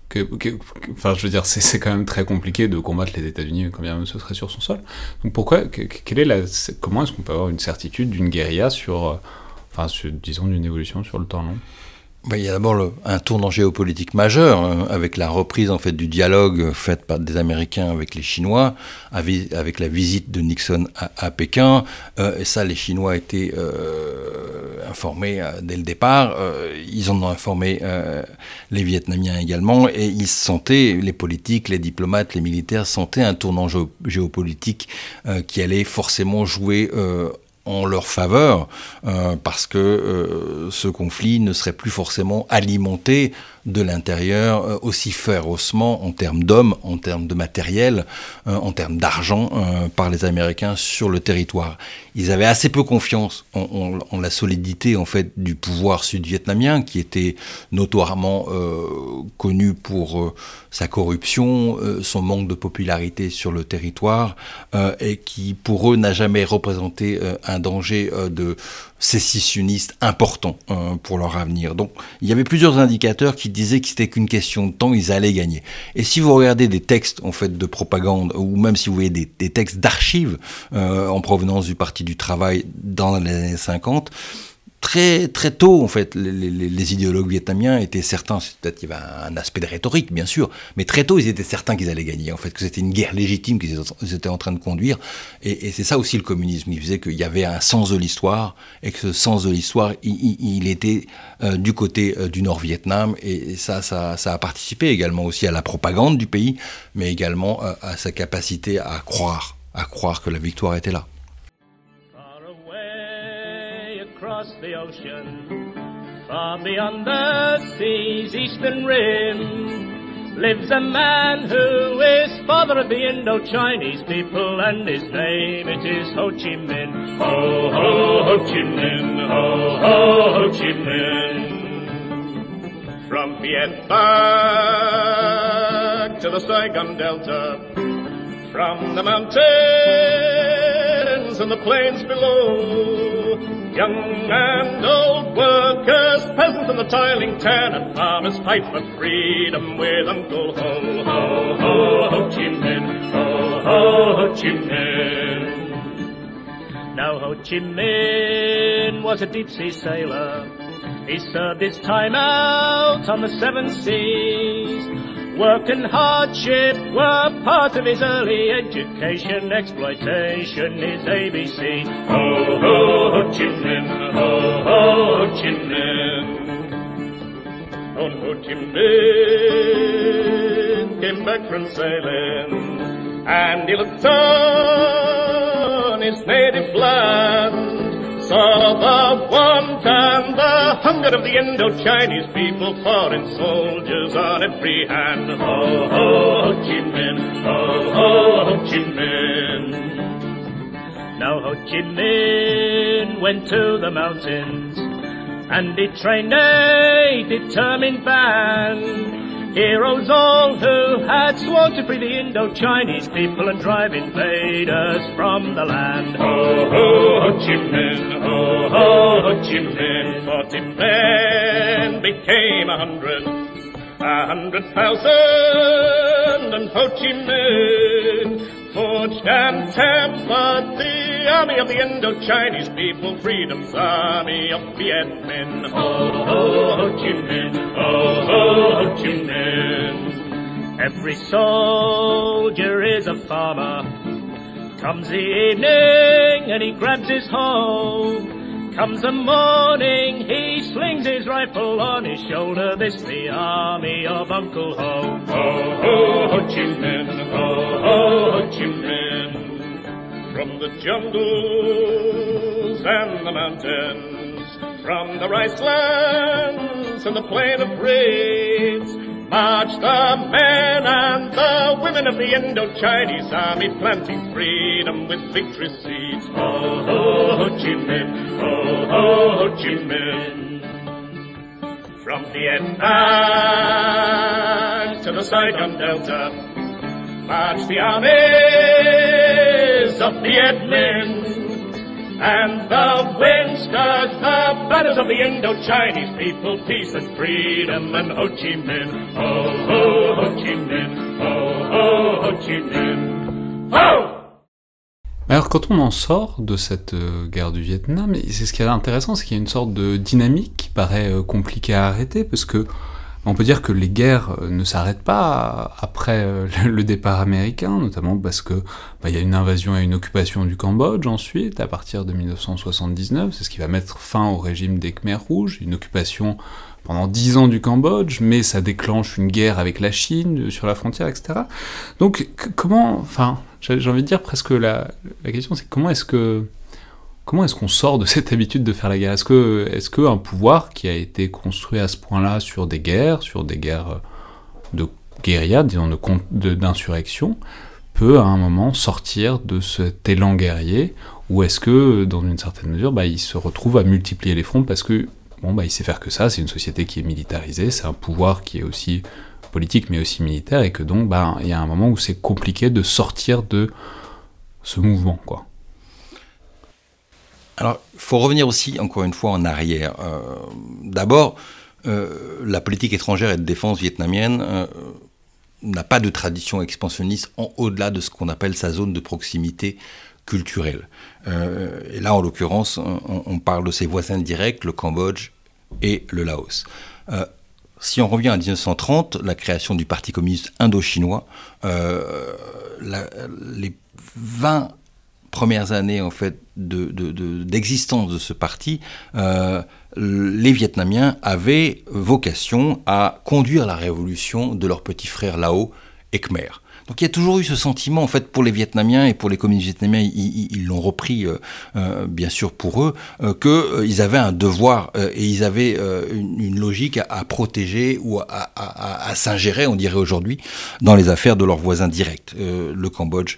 Enfin, je veux dire, c'est quand même très compliqué de combattre les États-Unis quand bien même ce serait sur son sol. Donc pourquoi, quelle est la, comment est-ce qu'on peut avoir une certitude d'une guérilla sur, euh, enfin, disons, d'une évolution sur le temps long? Il y a d'abord un tournant géopolitique majeur hein, avec la reprise en fait du dialogue fait par des Américains avec les Chinois, avec la visite de Nixon à, Pékin. Euh, et ça, les Chinois étaient euh, informés euh, dès le départ. ils en ont informé les Vietnamiens également, et ils sentaient, les politiques, les diplomates, les militaires sentaient un tournant géopolitique qui allait forcément jouer en leur faveur, euh, parce que euh, ce conflit ne serait plus forcément alimenté de l'intérieur euh, aussi férocement en termes d'hommes, en termes de matériel, en termes d'argent par les Américains sur le territoire. Ils avaient assez peu confiance en, la solidité en fait du pouvoir sud-vietnamien qui était notoirement connu pour sa corruption, son manque de popularité sur le territoire et qui pour eux n'a jamais représenté un danger euh, de sécessionniste important euh, pour leur avenir. Donc il y avait plusieurs indicateurs qui disaient que c'était qu'une question de temps, ils allaient gagner. Et si vous regardez des textes en fait de propagande, ou même si vous voyez des, textes d'archives euh, en provenance du Parti du Travail dans les années 50, très très tôt en fait. Les, idéologues vietnamiens étaient certains peut-être qu'il y avait un aspect de rhétorique bien sûr mais très tôt ils étaient certains qu'ils allaient gagner en fait que c'était une guerre légitime qu'ils étaient en train de conduire. Et, c'est ça aussi le communisme. Il faisait qu'il y avait un sens de l'histoire et que ce sens de l'histoire il, était euh, du côté euh, du Nord Vietnam. Et, ça, ça, ça a participé également aussi à la propagande du pays mais également euh, à sa capacité à croire à croire que la victoire était là across the ocean, far beyond the sea's eastern rim, lives a man who is father of the Indo-Chinese people, and his name it is Ho Chi Minh. Ho, ho, Ho Chi Minh, ho, ho, Ho Chi Minh. From Viet Back to the Saigon Delta, from the mountains and the plains below, Young and old workers, peasants and the tiling toiling tenant farmers fight for freedom with Uncle Ho, Ho, Ho, Ho Chi Minh, Ho, Ho, Ho Chi Minh. Now Ho Chi Minh was a deep sea sailor. He served his time out on the seven seas Work and hardship were part of his early education. Exploitation is ABC. Ho, ho, Ho Chi Minh, ho, ho, Ho Chi Minh. On Ho Chi Minh came back from sailing, and he looked on his native land saw the want and the hunger of the Indo-Chinese people, foreign soldiers on every hand. Ho, ho, Ho Chi Minh, ho, ho, Ho Chi Minh. Now Ho Chi Minh went to the mountains and he trained a determined band Heroes all who had sworn to free the Indo-Chinese people and drive invaders from the land. Ho, ho, Ho Chi Minh, ho, ho, Ho Chi Minh. Forty men became a hundred, a hundred thousand, and Ho Chi Minh forged and tempered the army of the Indo-Chinese people, freedom's army of Viet Minh. Ho, ho, Ho Chi Minh, ho, ho, Ho Chi Minh. Every soldier is a farmer. Comes the evening and he grabs his hoe. Comes the morning, he slings his rifle on his shoulder. This the army of Uncle Ho. Ho, ho, Ho Chi Minh, ho, ho, Ho Chi Minh. From the jungles and the mountains, from the rice lands and the plain of reeds, March the men and the women of the Indo-Chinese army planting freedom with victory seeds. Ho, ho, Ho Chi Minh, ho, ho, Ho Chi Minh. From Vietnam to the Saigon Delta, march the armies of Viet Minh and the wind stirs the banners of the Indo-Chinese people, peace and freedom, and Ho Chi Minh, ho, ho, Ho Chi Minh, ho, ho, Ho Chi Minh, ho! Alors quand on en sort de cette euh, guerre du Vietnam, c'est ce qui est intéressant, c'est qu'il y a une sorte de dynamique qui paraît euh, compliquée à arrêter, parce que on peut dire que les guerres euh, ne s'arrêtent pas après euh, le départ américain, notamment parce que bah, y a une invasion et une occupation du Cambodge ensuite, à partir de 1979, c'est ce qui va mettre fin au régime des Khmers rouges, une occupation pendant dix ans du Cambodge, mais ça déclenche une guerre avec la Chine sur la frontière, etc. Donc comment, enfin, j'ai envie de dire presque la question c'est comment est-ce que Comment est-ce qu'on sort de cette habitude de faire la guerre? Est-ce que, est qu'un pouvoir qui a été construit à ce point-là sur des guerres, sur des guerres de guérilla, disons d'insurrection, peut à un moment sortir de cet élan guerrier? Ou est-ce que, dans une certaine mesure, bah, il se retrouve à multiplier les fronts parce que bon, bah, il sait faire que ça, c'est une société qui est militarisée, c'est un pouvoir qui est aussi politique mais aussi militaire, et que donc bah, il y a un moment où c'est compliqué de sortir de ce mouvement. Alors, il faut revenir aussi, encore une fois, en arrière. Euh, d'abord, euh, la politique étrangère et de défense vietnamienne euh, n'a pas de tradition expansionniste en au-delà de ce qu'on appelle sa zone de proximité culturelle. et là, en l'occurrence, on, parle de ses voisins directs, le Cambodge et le Laos. si on revient à 1930, la création du Parti communiste indo-chinois, les 20 premières années en fait d'existence de, de, ce parti, euh, les Vietnamiens avaient vocation à conduire la révolution de leur petit frère Lao et Khmer. Donc il y a toujours eu ce sentiment, en fait, pour les Vietnamiens et pour les communistes vietnamiens, ils l'ont repris, euh, euh, bien sûr, pour eux, euh, qu'ils avaient un devoir et ils avaient une, logique à, protéger ou à, à, à s'ingérer, on dirait aujourd'hui, dans les affaires de leurs voisins directs, le Cambodge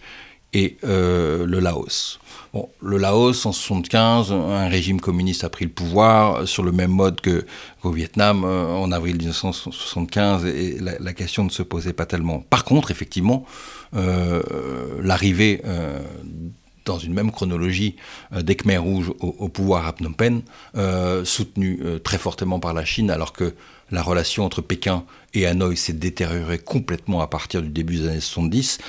et euh, le Laos. Bon, le Laos, en 1975, un régime communiste a pris le pouvoir sur le même mode qu'au Vietnam euh, en avril 1975 et la, question ne se posait pas tellement. Par contre, effectivement, euh, l'arrivée dans une même chronologie des Khmer rouges au, pouvoir à Phnom Penh, soutenu très fortement par la Chine, alors que la relation entre Pékin et Hanoï s'est détériorée complètement à partir du début des années 70.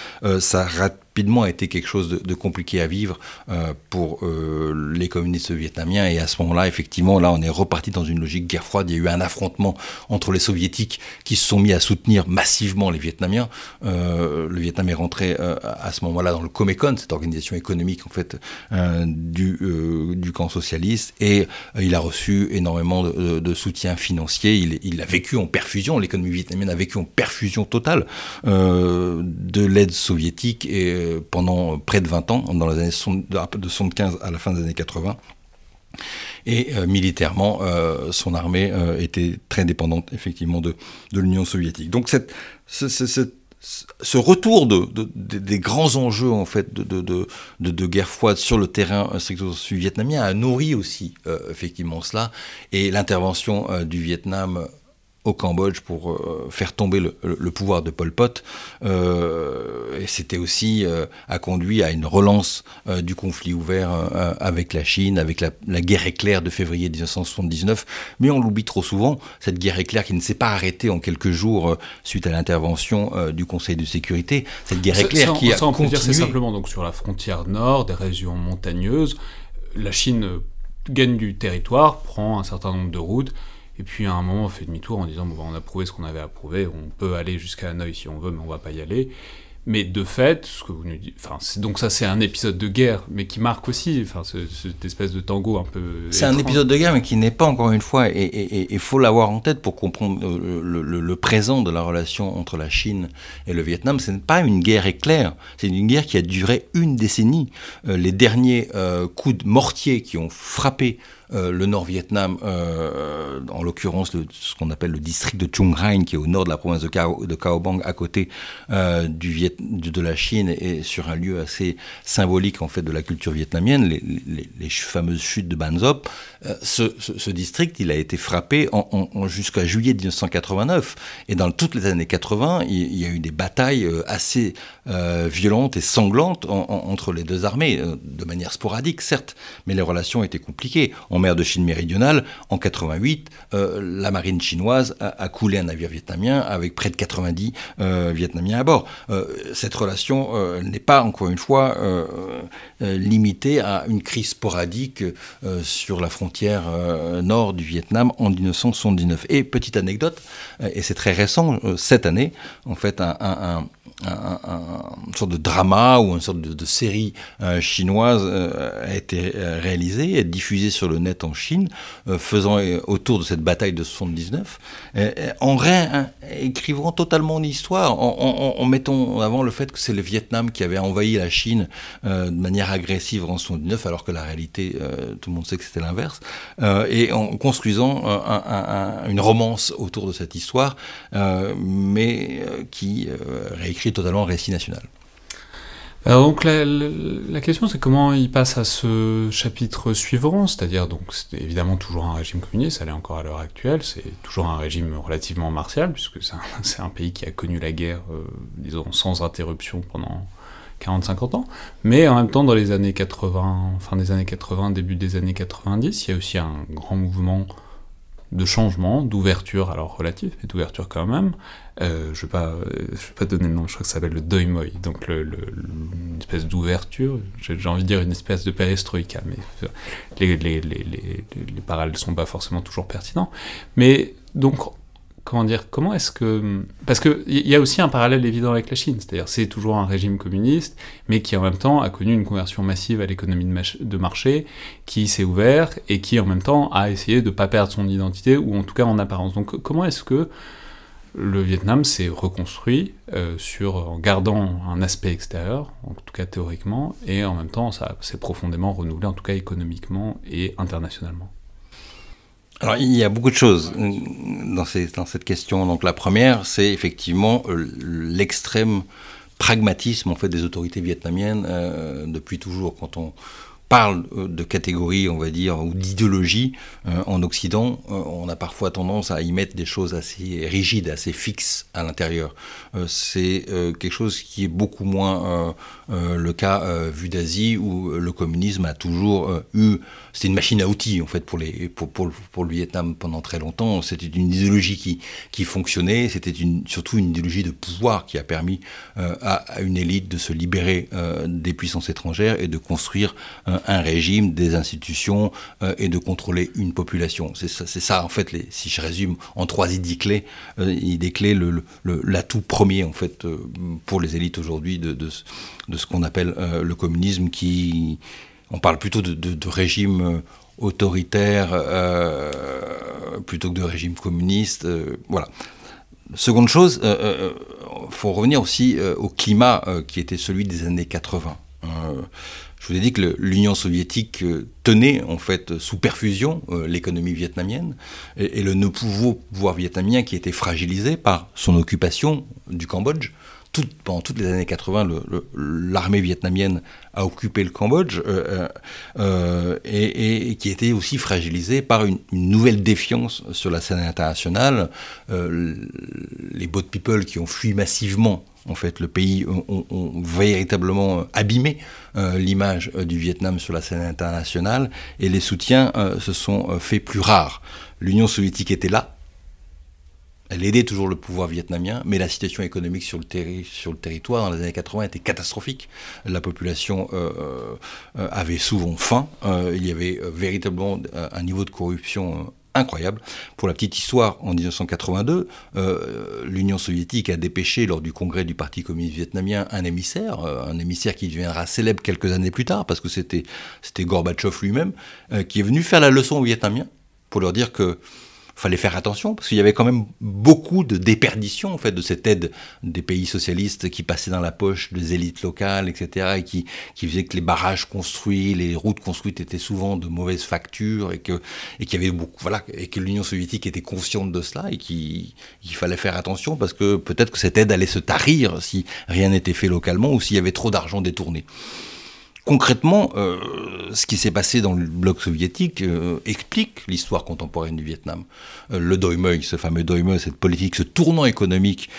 ça rapidement a été quelque chose de, compliqué à vivre euh, pour euh, les communistes vietnamiens. Et à ce moment-là, effectivement, là, on est reparti dans une logique guerre froide. Il y a eu un affrontement entre les soviétiques qui se sont mis à soutenir massivement les Vietnamiens. Euh, le Vietnam est rentré à ce moment-là dans le Comecon, cette organisation économique en fait du, du camp socialiste, et il a reçu énormément de, soutien financier. Il, a vécu en perfusion. L'économie vietnamienne a vécu en perfusion totale de l'aide soviétique et pendant près de 20 ans, dans les années de 75 à la fin des années 80. Et euh, militairement, euh, son armée euh, était très dépendante effectivement de, de l'Union soviétique. Donc cette, ce, retour de, des grands enjeux en fait de, guerre froide sur le terrain vietnamien a nourri aussi effectivement cela. Et l'intervention du Vietnam au Cambodge pour euh, faire tomber le, pouvoir de Pol Pot. Euh, et c'était aussi euh, a conduit à une relance du conflit ouvert avec la Chine, avec la, guerre éclair de février 1979. Mais on l'oublie trop souvent, cette guerre éclair qui ne s'est pas arrêtée en quelques jours suite à l'intervention du Conseil de sécurité. Cette guerre éclair qui a continué. c'est simplement donc sur la frontière nord, des régions montagneuses, la Chine gagne du territoire, prend un certain nombre de routes et puis à un moment, on fait demi-tour en disant bon, bah, on a prouvé ce qu'on avait à prouver, on peut aller jusqu'à Hanoï si on veut, mais on va pas y aller. Mais de fait, ce que vous nous dites, enfin, donc ça c'est un épisode de guerre, mais qui marque aussi, enfin, cette espèce de tango un peu. C'est un épisode de guerre, mais qui n'est pas encore une fois, et il faut l'avoir en tête pour comprendre le, présent de la relation entre la Chine et le Vietnam. Ce n'est pas une guerre éclair, c'est une guerre qui a duré une décennie. Euh, les derniers euh, coups de mortier qui ont frappé euh, le Nord-Vietnam, euh, en l'occurrence ce qu'on appelle le district de Chung Hain, qui est au nord de la province de, Cao, de Bang, à côté euh, du de la Chine, et sur un lieu assez symbolique en fait de la culture vietnamienne, les, fameuses chutes de Ban Zop. Ce, district, il a été frappé jusqu'à juillet 1989, et dans toutes les années 80, il, y a eu des batailles assez violentes et sanglantes entre les deux armées, de manière sporadique certes, mais les relations étaient compliquées en mer de Chine méridionale, en 88, euh, la marine chinoise a, coulé un navire vietnamien avec près de 90 euh, Vietnamiens à bord. Euh, cette relation n'est pas, encore une fois, limitée à une crise sporadique sur la frontière nord du Vietnam en 1979. Et petite anecdote, et c'est très récent, cette année, en fait, un un, une sorte de drama ou une sorte de, série euh, chinoise euh, a été euh, réalisée diffusée sur le net en Chine, faisant autour de cette bataille de 79, en réécrivant totalement l'histoire, en, en, mettant en avant le fait que c'est le Vietnam qui avait envahi la Chine de manière agressive en 79, alors que la réalité, tout le monde sait que c'était l'inverse, et en construisant une romance autour de cette histoire, mais qui réécrit totalement récit national. Alors donc la, question c'est comment il passe à ce chapitre suivant, c'est-à-dire donc c'est évidemment toujours un régime communiste, ça l'est encore à l'heure actuelle, c'est toujours un régime relativement martial puisque c'est un, pays qui a connu la guerre, euh, disons sans interruption pendant 40-50 ans, mais en même temps dans les années 80, fin des années 80, début des années 90, il y a aussi un grand mouvement de changement, d'ouverture, alors relative, mais d'ouverture quand même. Euh, je ne vais, vais pas donner le nom, je crois que ça s'appelle le doimoy, donc le, une espèce d'ouverture, j'ai envie de dire une espèce de perestroïka, mais les, les, les, les, les parallèles ne sont pas forcément toujours pertinents. Mais donc, comment dire, comment est-ce que... Parce qu'il y a aussi un parallèle évident avec la Chine, c'est-à-dire c'est toujours un régime communiste, mais qui en même temps a connu une conversion massive à l'économie de, marché, qui s'est ouvert et qui en même temps a essayé de ne pas perdre son identité, ou en tout cas en apparence. Donc comment est-ce que le Vietnam s'est reconstruit euh, sur, en gardant un aspect extérieur, en tout cas théoriquement, et en même temps ça s'est profondément renouvelé, en tout cas économiquement et internationalement? Alors, il y a beaucoup de choses dans, dans cette question. Donc, la première, c'est effectivement euh, l'extrême pragmatisme en fait des autorités vietnamiennes euh, depuis toujours. Quand on parle euh, de catégories, on va dire, ou d'idéologie euh, en Occident, euh, on a parfois tendance à y mettre des choses assez rigides, assez fixes à l'intérieur. c'est quelque chose qui est beaucoup moins le cas vu d'Asie, où le communisme a toujours eu... C'était une machine à outils, en fait, pour, les, pour, pour, pour le Vietnam pendant très longtemps. C'était une idéologie qui, qui fonctionnait, c'était surtout une idéologie de pouvoir qui a permis à, une élite de se libérer des puissances étrangères et de construire régime, des institutions euh, et de contrôler une population. C'est ça, en fait, si je résume en trois idées clés, euh, idées clés, l'atout premier en fait euh, pour les élites aujourd'hui de, ce qu'on appelle le communisme, qui on parle plutôt de régime autoritaire plutôt que de régime communiste. voilà. Seconde chose, il faut revenir aussi au climat qui était celui des années 80. Je vous ai dit que l'Union soviétique euh, tenait en fait sous perfusion euh, l'économie vietnamienne et, le nouveau pouvoir vietnamien qui était fragilisé par son occupation du Cambodge. Pendant toutes les années 80, l'armée vietnamienne a occupé le Cambodge euh, et, qui était aussi fragilisé par une, nouvelle défiance sur la scène internationale. les boat people qui ont fui massivement en fait, le pays ont, véritablement abîmé euh, l'image euh, du Vietnam sur la scène internationale et les soutiens euh, se sont faits plus rares. L'Union soviétique était là, elle aidait toujours le pouvoir vietnamien, mais la situation économique sur le, territoire dans les années 80 était catastrophique. La population avait souvent faim, il y avait véritablement un niveau de corruption incroyable. Pour la petite histoire, en 1982, euh, l'Union soviétique a dépêché lors du congrès du Parti communiste vietnamien un émissaire, euh, un émissaire qui deviendra célèbre quelques années plus tard, parce que c'était Gorbatchev lui-même, euh, qui est venu faire la leçon aux Vietnamiens pour leur dire que fallait faire attention parce qu'il y avait quand même beaucoup de déperdition en fait de cette aide des pays socialistes qui passait dans la poche des élites locales, etc. et qui, qui faisait que les barrages construits, les routes construites étaient souvent de mauvaise facture et que et qu'il y avait beaucoup voilà et que l'Union soviétique était consciente de cela et qu'il fallait faire attention parce que peut-être que cette aide allait se tarir si rien n'était fait localement ou s'il y avait trop d'argent détourné concrètement, euh, ce qui s'est passé dans le bloc soviétique euh, explique l'histoire contemporaine du Vietnam. Euh, le doi moi, ce fameux doi moi, cette politique, ce tournant économique,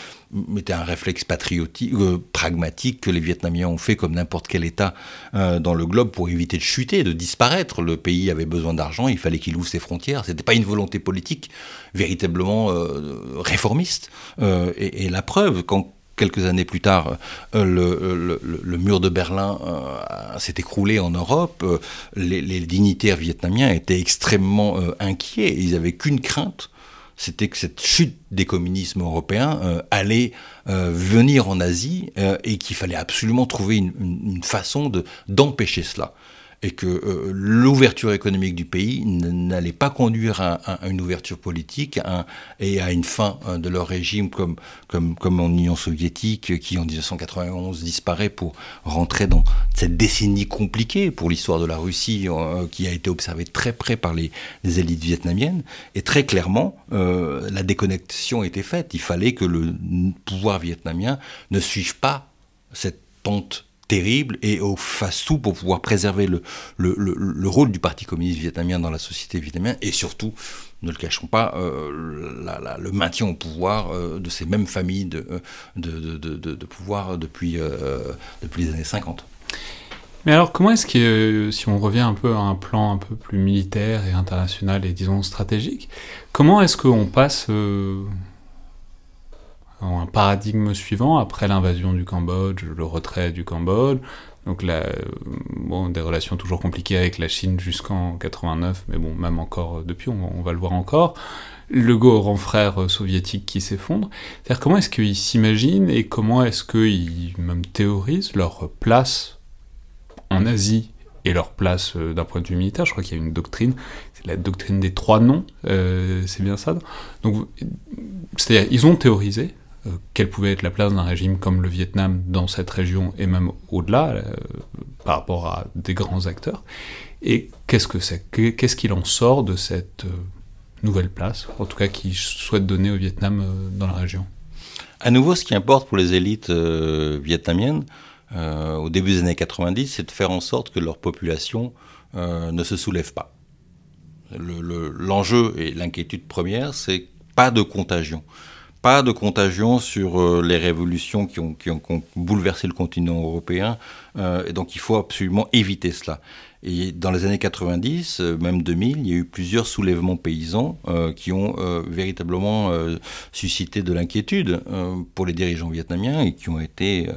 était un réflexe patriotique, pragmatique que les Vietnamiens ont fait comme n'importe quel État dans le globe pour éviter de chuter, de disparaître. Le pays avait besoin d'argent, il fallait qu'il ouvre ses frontières. C'était pas une volonté politique véritablement réformiste. Et, et, la preuve, quand quelques années plus tard, euh, le, mur de Berlin euh, s'est écroulé en Europe. Euh, les, dignitaires vietnamiens étaient extrêmement inquiets. Ils n'avaient qu'une crainte, c'était que cette chute des communismes européens allait venir en Asie et qu'il fallait absolument trouver une façon d'empêcher cela et que euh, l'ouverture économique du pays n'allait pas conduire à, une ouverture politique et à une fin hein, de leur régime comme, en Union soviétique qui en 1991 disparaît pour rentrer dans cette décennie compliquée pour l'histoire de la Russie euh, qui a été observée très près par les, élites vietnamiennes. Et très clairement, euh, la déconnexion était faite. Il fallait que le pouvoir vietnamien ne suive pas cette pente terrible et au fasse-tout pour pouvoir préserver le, le, le, rôle du Parti communiste vietnamien dans la société vietnamienne et surtout, ne le cachons pas, euh, le maintien au pouvoir euh, de ces mêmes familles de, euh, de, de, de pouvoir depuis, depuis les années 50. Mais alors, comment est-ce que, si on revient un peu à un plan un peu plus militaire et international et disons stratégique, comment est-ce qu'on passe un paradigme suivant après l'invasion du Cambodge, le retrait du Cambodge, donc des relations toujours compliquées avec la Chine jusqu'en 89, mais bon, même encore depuis, on, va le voir encore. Le grand frère soviétique qui s'effondre. C'est-à-dire comment est-ce qu'ils s'imaginent et comment est-ce qu'ils même théorisent leur place en Asie et leur place euh, d'un point de vue militaire? Je crois qu'il y a une doctrine, c'est la doctrine des trois noms, euh, c'est bien ça. Donc, c'est-à-dire, ils ont théorisé euh, quelle pouvait être la place d'un régime comme le Vietnam dans cette région et même au-delà euh, par rapport à des grands acteurs? Et qu'est-ce que c'est Qu'est-ce qu'il en sort de cette euh, nouvelle place, en tout cas qu'ils souhaitent donner au Vietnam dans la région? À nouveau, ce qui importe pour les élites vietnamiennes, au début des années 90, c'est de faire en sorte que leur population ne se soulève pas. L'enjeu et l'inquiétude première, c'est pas de contagion pas de contagion sur euh, les révolutions qui ont, qui, ont, bouleversé le continent européen. Euh, et donc il faut absolument éviter cela. Et dans les années 90, euh, même 2000, il y a eu plusieurs soulèvements paysans qui ont véritablement suscité de l'inquiétude pour les dirigeants vietnamiens et qui ont été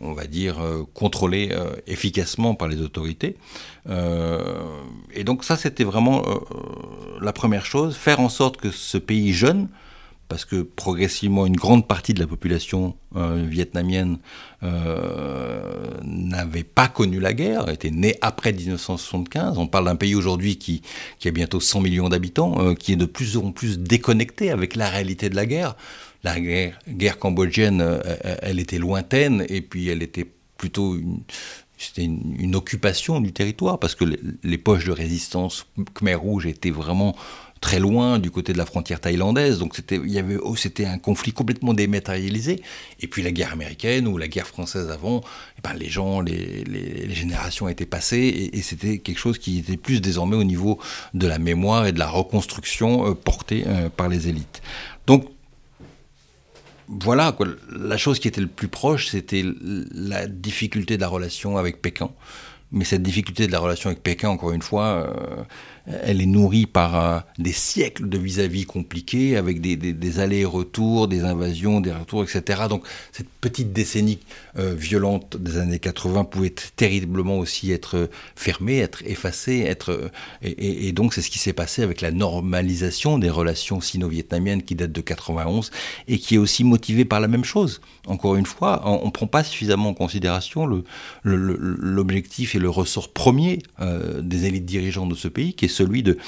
on va dire, contrôlés efficacement par les autorités. et donc ça, c'était vraiment la première chose, faire en sorte que ce pays jeune parce que progressivement une grande partie de la population euh, vietnamienne euh, n'avait pas connu la guerre, était née après 1975. On parle d'un pays aujourd'hui qui, a bientôt 100 millions d'habitants, euh, qui est de plus en plus déconnecté avec la réalité de la guerre. La guerre, cambodgienne, elle était lointaine et puis elle était plutôt une, une, occupation du territoire parce que les, les poches de résistance Khmer Rouge étaient vraiment très loin du côté de la frontière thaïlandaise. Donc c'était, il y avait, oh, c'était un conflit complètement dématérialisé. Et puis la guerre américaine ou la guerre française avant, eh ben, les gens, les, les, générations étaient passées et, c'était quelque chose qui était plus désormais au niveau de la mémoire et de la reconstruction euh, portée euh, par les élites. Donc voilà, quoi. la chose qui était le plus proche, c'était la difficulté de la relation avec Pékin. Mais cette difficulté de la relation avec Pékin, encore une fois, euh, elle est nourrie par euh, des siècles de vis-à-vis compliqués, avec des, allers-retours, des invasions, des retours, etc. Donc cette petite décennie euh, violente des années 80 pouvait terriblement aussi être fermée, être effacée, être et, donc c'est ce qui s'est passé avec la normalisation des relations sino-vietnamiennes qui date de 91 et qui est aussi motivée par la même chose. Encore une fois, on ne prend pas suffisamment en considération l'objectif et le ressort premier euh, des élites dirigeantes de ce pays, qui est celui de,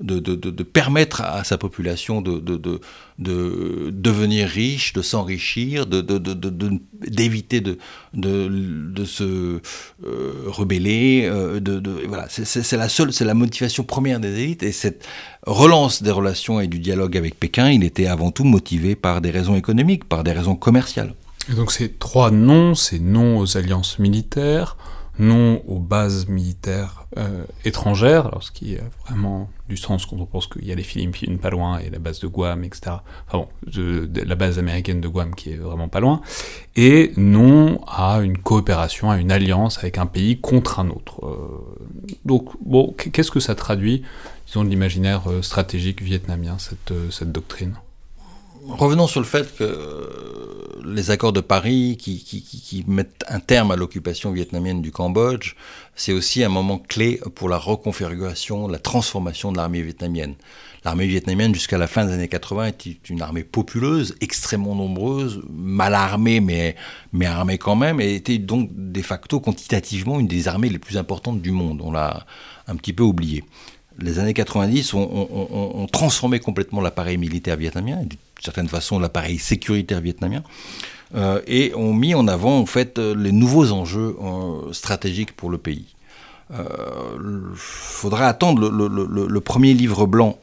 de, de, permettre à sa population de, de, devenir riche, de s'enrichir, d'éviter de, se euh, rebeller. Euh, voilà, c'est la seule, c'est la motivation première des élites. Et cette relance des relations et du dialogue avec Pékin, il était avant tout motivé par des raisons économiques, par des raisons commerciales. Et donc ces trois noms, c'est non aux alliances militaires, non aux bases militaires euh, étrangères, alors ce qui a vraiment du sens quand on pense qu'il y a les Philippines pas loin et la base de Guam, etc. Enfin bon, la base américaine de Guam qui est vraiment pas loin, et non à une coopération, à une alliance avec un pays contre un autre. Euh, donc qu'est-ce que ça traduit, disons, de l'imaginaire euh, stratégique vietnamien, cette doctrine? Revenons sur le fait que les accords de Paris qui, mettent un terme à l'occupation vietnamienne du Cambodge, c'est aussi un moment clé pour la reconfiguration, la transformation de l'armée vietnamienne. L'armée vietnamienne, jusqu'à la fin des années 80, était une armée populeuse, extrêmement nombreuse, mal armée, mais, mais armée quand même, et était donc de facto quantitativement une des armées les plus importantes du monde. On l'a un petit peu oublié les années 90 ont, transformé complètement l'appareil militaire vietnamien certaine façon l'appareil sécuritaire vietnamien, euh, et ont mis en avant en fait les nouveaux enjeux euh, stratégiques pour le pays. Il euh, faudra attendre le, premier livre blanc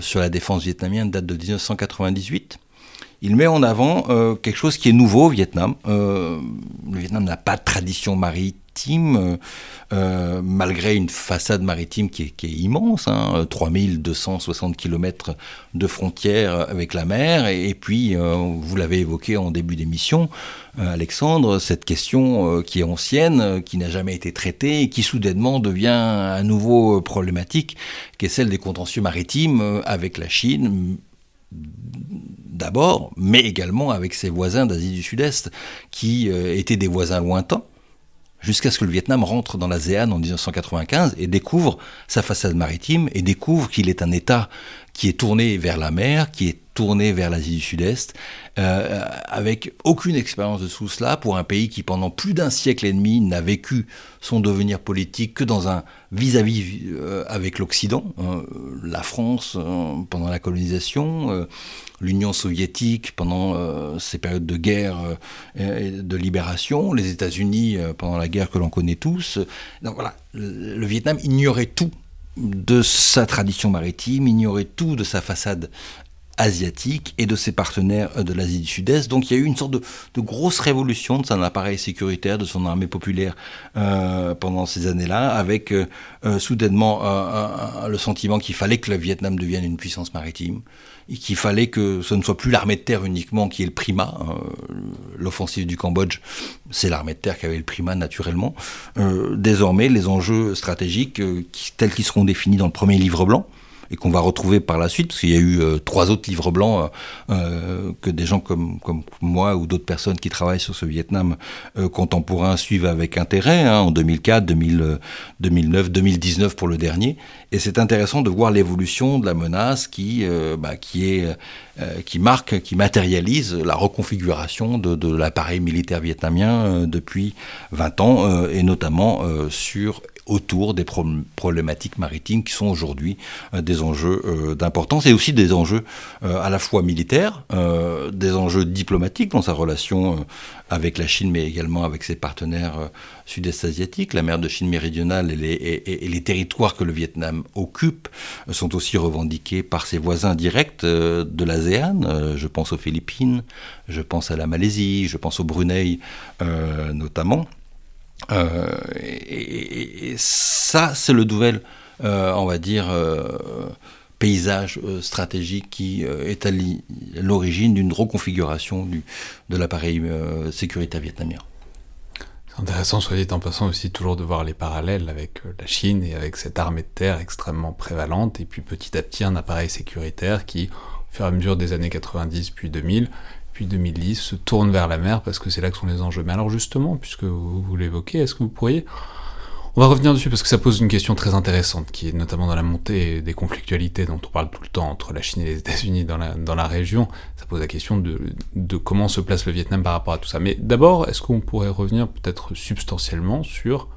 sur la défense vietnamienne date de 1998. Il met en avant quelque chose qui est nouveau au Vietnam. le Vietnam n'a pas de tradition maritime maritime, euh, malgré une façade maritime qui est, immense, hein, 3260 km de frontières avec la mer, et, puis, vous l'avez évoqué en début d'émission, Alexandre, cette question qui est ancienne, qui n'a jamais été traitée, et qui soudainement devient à nouveau problématique, qui est celle des contentieux maritimes avec la Chine, d'abord, mais également avec ses voisins d'Asie du Sud-Est, qui euh, étaient des voisins lointains, jusqu'à ce que le Vietnam rentre dans l'ASEAN en 1995 et découvre sa façade maritime et découvre qu'il est un État qui est tourné vers la mer, qui est tourné vers l'Asie du Sud-Est, euh, avec aucune expérience de tout cela pour un pays qui pendant plus d'un siècle et demi n'a vécu son devenir politique que dans un vis-à-vis euh, avec l'Occident, hein, la France hein, pendant la colonisation, euh, l'Union soviétique pendant ces périodes de guerre et de libération, les États-Unis pendant la guerre que l'on connaît tous. Donc voilà, le Vietnam ignorait tout de sa tradition maritime, ignorait tout de sa façade asiatique et de ses partenaires euh, de l'Asie du Sud-Est. Donc il y a eu une sorte de, grosse révolution de son appareil sécuritaire, de son armée populaire euh, pendant ces années-là, avec euh, soudainement le sentiment qu'il fallait que le Vietnam devienne une puissance maritime, et qu'il fallait que ce ne soit plus l'armée de terre uniquement qui est le primat. Hein. L'offensive du Cambodge, c'est l'armée de terre qui avait le primat naturellement. désormais, les enjeux stratégiques tels qu'ils seront définis dans le premier livre blanc, et qu'on va retrouver par la suite, parce qu'il y a eu euh, trois autres livres blancs euh, euh, que des gens comme, moi ou d'autres personnes qui travaillent sur ce Vietnam contemporain suivent avec intérêt, hein, en 2004, 2009, 2019 pour le dernier. Et c'est intéressant de voir l'évolution de la menace qui, bah, qui, marque, qui matérialise la reconfiguration de l'appareil militaire vietnamien depuis 20 ans, et notamment sur autour des problématiques maritimes qui sont aujourd'hui euh, des enjeux euh, d'importance et aussi des enjeux euh, à la fois militaires, des enjeux diplomatiques dans sa relation avec la Chine, mais également avec ses partenaires sud-est asiatiques. La mer de Chine méridionale et les, et, les, territoires que le Vietnam occupe sont aussi revendiqués par ses voisins directs de l'ASEAN. Je pense aux Philippines, je pense à la Malaisie, je pense au Brunei notamment. Euh, et, ça, c'est le nouvel, euh, on va dire, euh, paysage stratégique qui est à l'origine d'une reconfiguration du, de l'appareil sécuritaire vietnamien. C'est intéressant, soit dit en passant aussi, toujours de voir les parallèles avec la Chine et avec cette armée de terre extrêmement prévalente, et puis petit à petit un appareil sécuritaire qui, au fur et à mesure des années 90 puis 2000, puis 2010 se tourne vers la mer parce que c'est là que sont les enjeux. Mais alors justement, puisque vous, l'évoquez, est-ce que vous pourriez... On va revenir dessus parce que ça pose une question très intéressante, qui est notamment dans la montée des conflictualités dont on parle tout le temps entre la Chine et les États-Unis dans la, région. Ça pose la question de, de comment se place le Vietnam par rapport à tout ça. Mais d'abord, est-ce qu'on pourrait revenir peut-être substantiellement sur...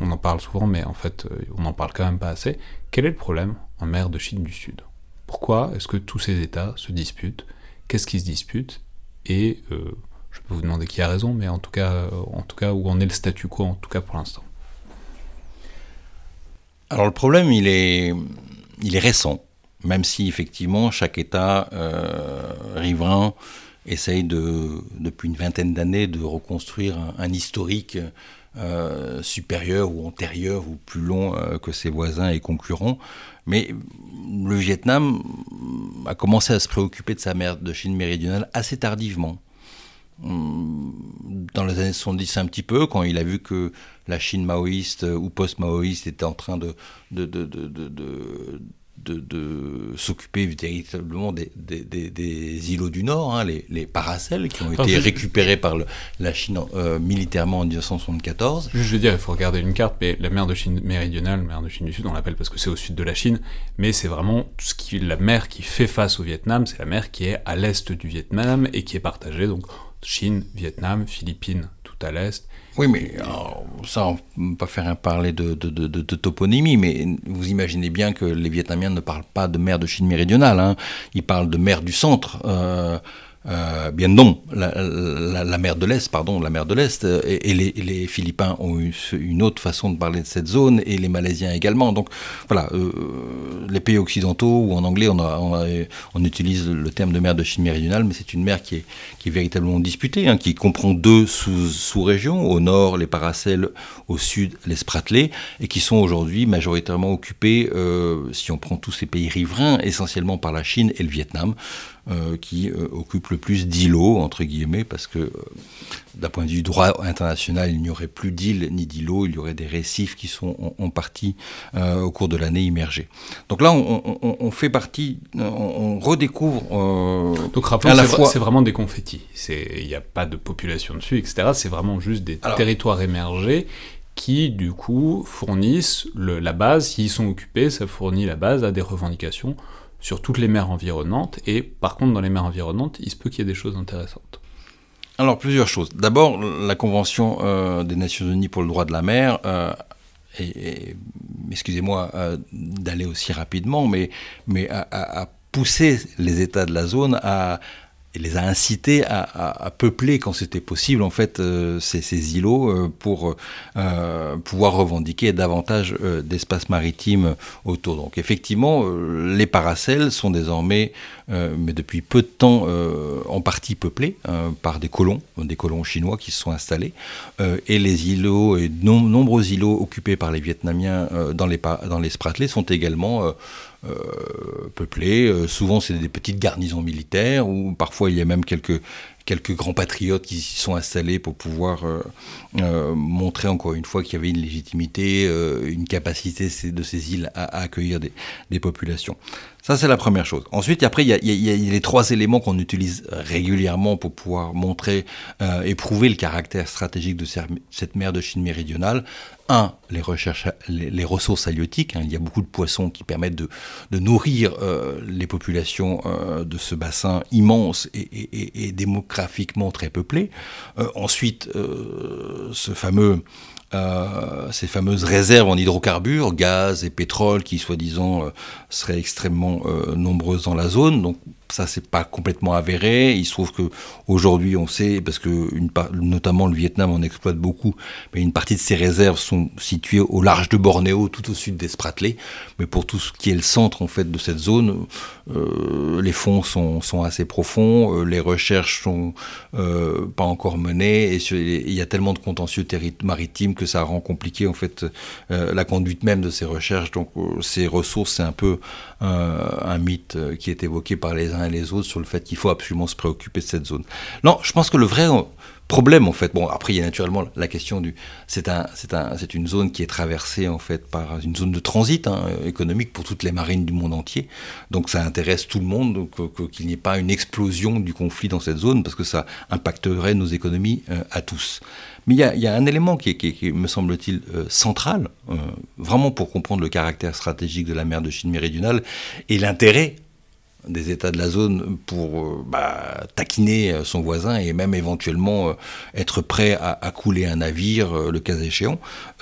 On en parle souvent, mais en fait, euh, on n'en parle quand même pas assez. Quel est le problème en mer de Chine du Sud? Pourquoi est-ce que tous ces États se disputent? Qu'est-ce qui se dispute, et euh, je peux vous demander qui a raison, mais en tout cas, euh, en tout cas où en est le statu quo, en tout cas pour l'instant. Alors le problème, il est, il est récent, même si effectivement chaque État euh, riverain essaye de, depuis une vingtaine d'années de reconstruire un, historique supérieur ou antérieur ou plus long que ses voisins et concurrents. Mais le Vietnam a commencé à se préoccuper de sa mer de Chine méridionale assez tardivement. Hum, dans les années 70 un petit peu, quand il a vu que la Chine maoïste ou post-maoïste était en train de, de, s'occuper véritablement des, des, îlots du Nord, hein, les, les, paracels, qui ont été récupérés par la Chine euh, militairement en 1974. Je veux dire, il faut regarder une carte, mais la mer de Chine méridionale, la mer de Chine du Sud, on l'appelle parce que c'est au sud de la Chine, mais c'est vraiment tout ce qui, la mer qui fait face au Vietnam, c'est la mer qui est à l'est du Vietnam et qui est partagée, donc Chine, Vietnam, Philippines, à l'est, oui, mais ça, on ne peut pas faire un parler de, de, toponymie, mais vous imaginez bien que les Vietnamiens ne parlent pas de mer de Chine méridionale, hein. ils parlent de mer du centre. Euh, euh, bien non, la, mer de l'Est, pardon, la mer de l'Est, euh, et, les, Philippins ont eu une autre façon de parler de cette zone, et les Malaisiens également. Donc voilà, euh, les pays occidentaux, ou en anglais, on, utilise le terme de mer de Chine méridionale, mais c'est une mer qui est, véritablement disputée, hein, qui comprend deux sous-régions, au nord les Paracels, au sud les Spratlés, et qui sont aujourd'hui majoritairement occupés, si on prend tous ces pays riverains, essentiellement par la Chine et le Vietnam. Euh, qui euh, occupe le plus d'îlots, entre guillemets, parce que euh, d'un point de vue droit international, il n'y aurait plus d'îles ni d'îlots, il y aurait des récifs qui sont en, partie au cours de l'année immergés. Donc là, on, fait partie, on, redécouvre. Donc rappelons, c'est vraiment des confettis. Il n'y a pas de population dessus, etc. C'est vraiment juste des territoires émergés qui du coup fournissent la base, s'ils sont occupés, ça fournit la base à des revendications sur toutes les mers environnantes, et par contre dans les mers environnantes, il se peut qu'il y ait des choses intéressantes. Alors plusieurs choses. D'abord, la Convention euh, des Nations Unies pour le droit de la mer, euh, et, excusez-moi euh, d'aller aussi rapidement, mais, mais a, poussé les États de la zone à, les a incités à, peupler quand c'était possible en fait euh, ces, îlots euh, pour euh, pouvoir revendiquer davantage d'espace maritime autour. Donc effectivement, les paracels sont désormais, mais depuis peu de temps, en partie peuplés par des colons, des colons chinois qui se sont installés, et les îlots et de nombreux îlots occupés par les Vietnamiens dans les dans les sont également peuplées. Euh, souvent, c'est des petites garnisons militaires, ou parfois il y a même quelques, quelques grands patriotes qui s'y sont installés pour pouvoir euh, montrer encore une fois qu'il y avait une légitimité, une capacité de ces îles à, accueillir des, populations. Ça, c'est la première chose. Ensuite, après, il y a les trois éléments qu'on utilise régulièrement pour pouvoir montrer et prouver le caractère stratégique de cette mer de Chine méridionale un, les, les, ressources halieutiques. Hein. il y a beaucoup de poissons qui permettent de, nourrir euh, les populations euh, de ce bassin immense et, démographiquement très peuplé. Euh, ensuite, ce fameux ces fameuses réserves en hydrocarbures, gaz et pétrole, qui soi-disant seraient extrêmement nombreuses dans la zone. Donc ça c'est pas complètement avéré. Il se trouve que aujourd'hui on sait parce que notamment le Vietnam en exploite beaucoup, mais une partie de ces réserves sont situées au large de Bornéo, tout au sud des Spratlés. Mais pour tout ce qui est le centre en fait de cette zone, euh, les fonds sont, assez profonds, euh, les recherches sont euh, pas encore menées et il y a tellement de contentieux maritimes que ça rend compliqué en fait la conduite même de ces recherches. Donc ces ressources c'est un peu un mythe qui est évoqué par les uns et les autres sur le fait qu'il faut absolument se préoccuper de cette zone. Non, je pense que le vrai problème en fait, bon après il y a naturellement la question du, c'est un, c'est un, c'est une zone qui est traversée en fait par une zone de transit hein, économique pour toutes les marines du monde entier, donc ça intéresse tout le monde qu'il n'y ait pas une explosion du conflit dans cette zone parce que ça impacterait nos économies euh, à tous. Mais il y, a, un élément qui, qui, me semble-t-il euh, central, euh, vraiment pour comprendre le caractère stratégique de la mer de Chine méridionale et l'intérêt des États de la zone pour euh, bah, taquiner son voisin et même éventuellement être prêt à, couler un navire, le cas échéant,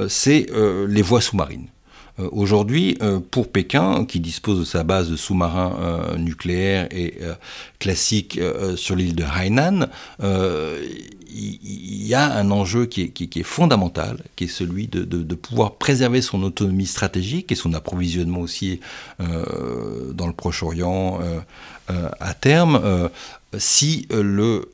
c'est les voies sous-marines. Aujourd'hui, pour Pékin, qui dispose de sa base de sous-marins nucléaires et classiques sur l'île de Hainan, il y a un enjeu qui est, fondamental, qui est celui de, pouvoir préserver son autonomie stratégique et son approvisionnement aussi euh, dans le Proche-Orient euh, euh, à terme, si le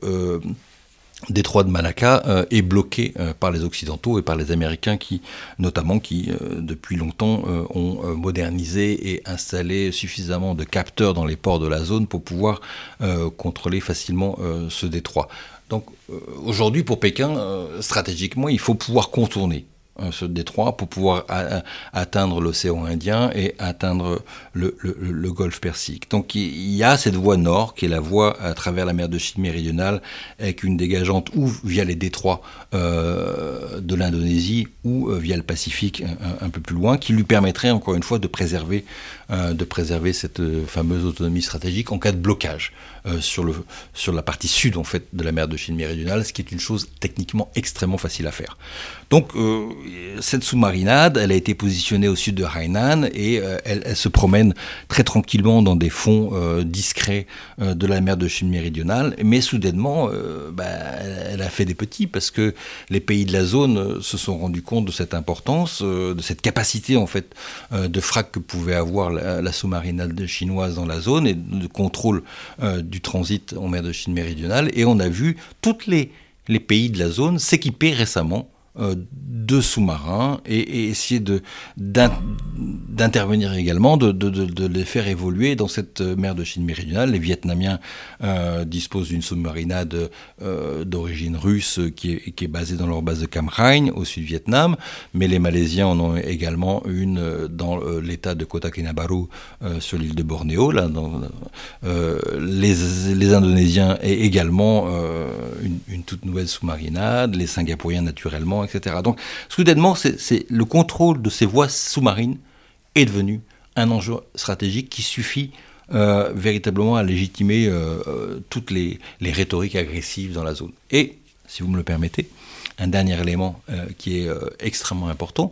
détroit de Malacca est bloqué par les Occidentaux et par les Américains qui, notamment, qui depuis longtemps ont modernisé et installé suffisamment de capteurs dans les ports de la zone pour pouvoir contrôler facilement ce détroit. Donc euh, aujourd'hui, pour Pékin, euh, stratégiquement, il faut pouvoir contourner euh, ce détroit pour pouvoir atteindre l'océan Indien et atteindre le, golfe Persique. Donc il y a cette voie nord qui est la voie à travers la mer de Chine méridionale avec une dégageante ou via les détroits de l'Indonésie ou via le Pacifique un, peu plus loin qui lui permettrait encore une fois de préserver, de préserver cette fameuse autonomie stratégique en cas de blocage. Euh, sur, le, sur la partie sud en fait de la mer de Chine méridionale, ce qui est une chose techniquement extrêmement facile à faire. Donc euh, cette sous-marinade, elle a été positionnée au sud de Hainan et euh, elle, se promène très tranquillement dans des fonds discrets de la mer de Chine méridionale. Mais soudainement, bah, elle a fait des petits parce que les pays de la zone se sont rendus compte de cette importance, de cette capacité en fait de frappe que pouvait avoir la, sous-marinade chinoise dans la zone et de contrôle du transit en mer de Chine méridionale. Et on a vu toutes les les pays de la zone s'équiper récemment de sous-marins et, essayer d'intervenir également, de, de, les faire évoluer dans cette mer de Chine méridionale. Les Vietnamiens euh, disposent d'une sous-marinade euh, d'origine russe qui est, qui est, basée dans leur base de Cam Ranh au sud-Vietnam, mais les Malaisiens en ont également une dans l'état de Kota Kinabalu sur l'île de Bornéo. Là, les, les, Indonésiens et également une, une toute nouvelle sous-marinade, les Singapouriens naturellement, donc, soudainement, c'est le contrôle de ces voies sous-marines est devenu un enjeu stratégique qui suffit euh, véritablement à légitimer euh, euh, toutes les, rhétoriques agressives dans la zone. Et, si vous me le permettez, un dernier élément qui est extrêmement important,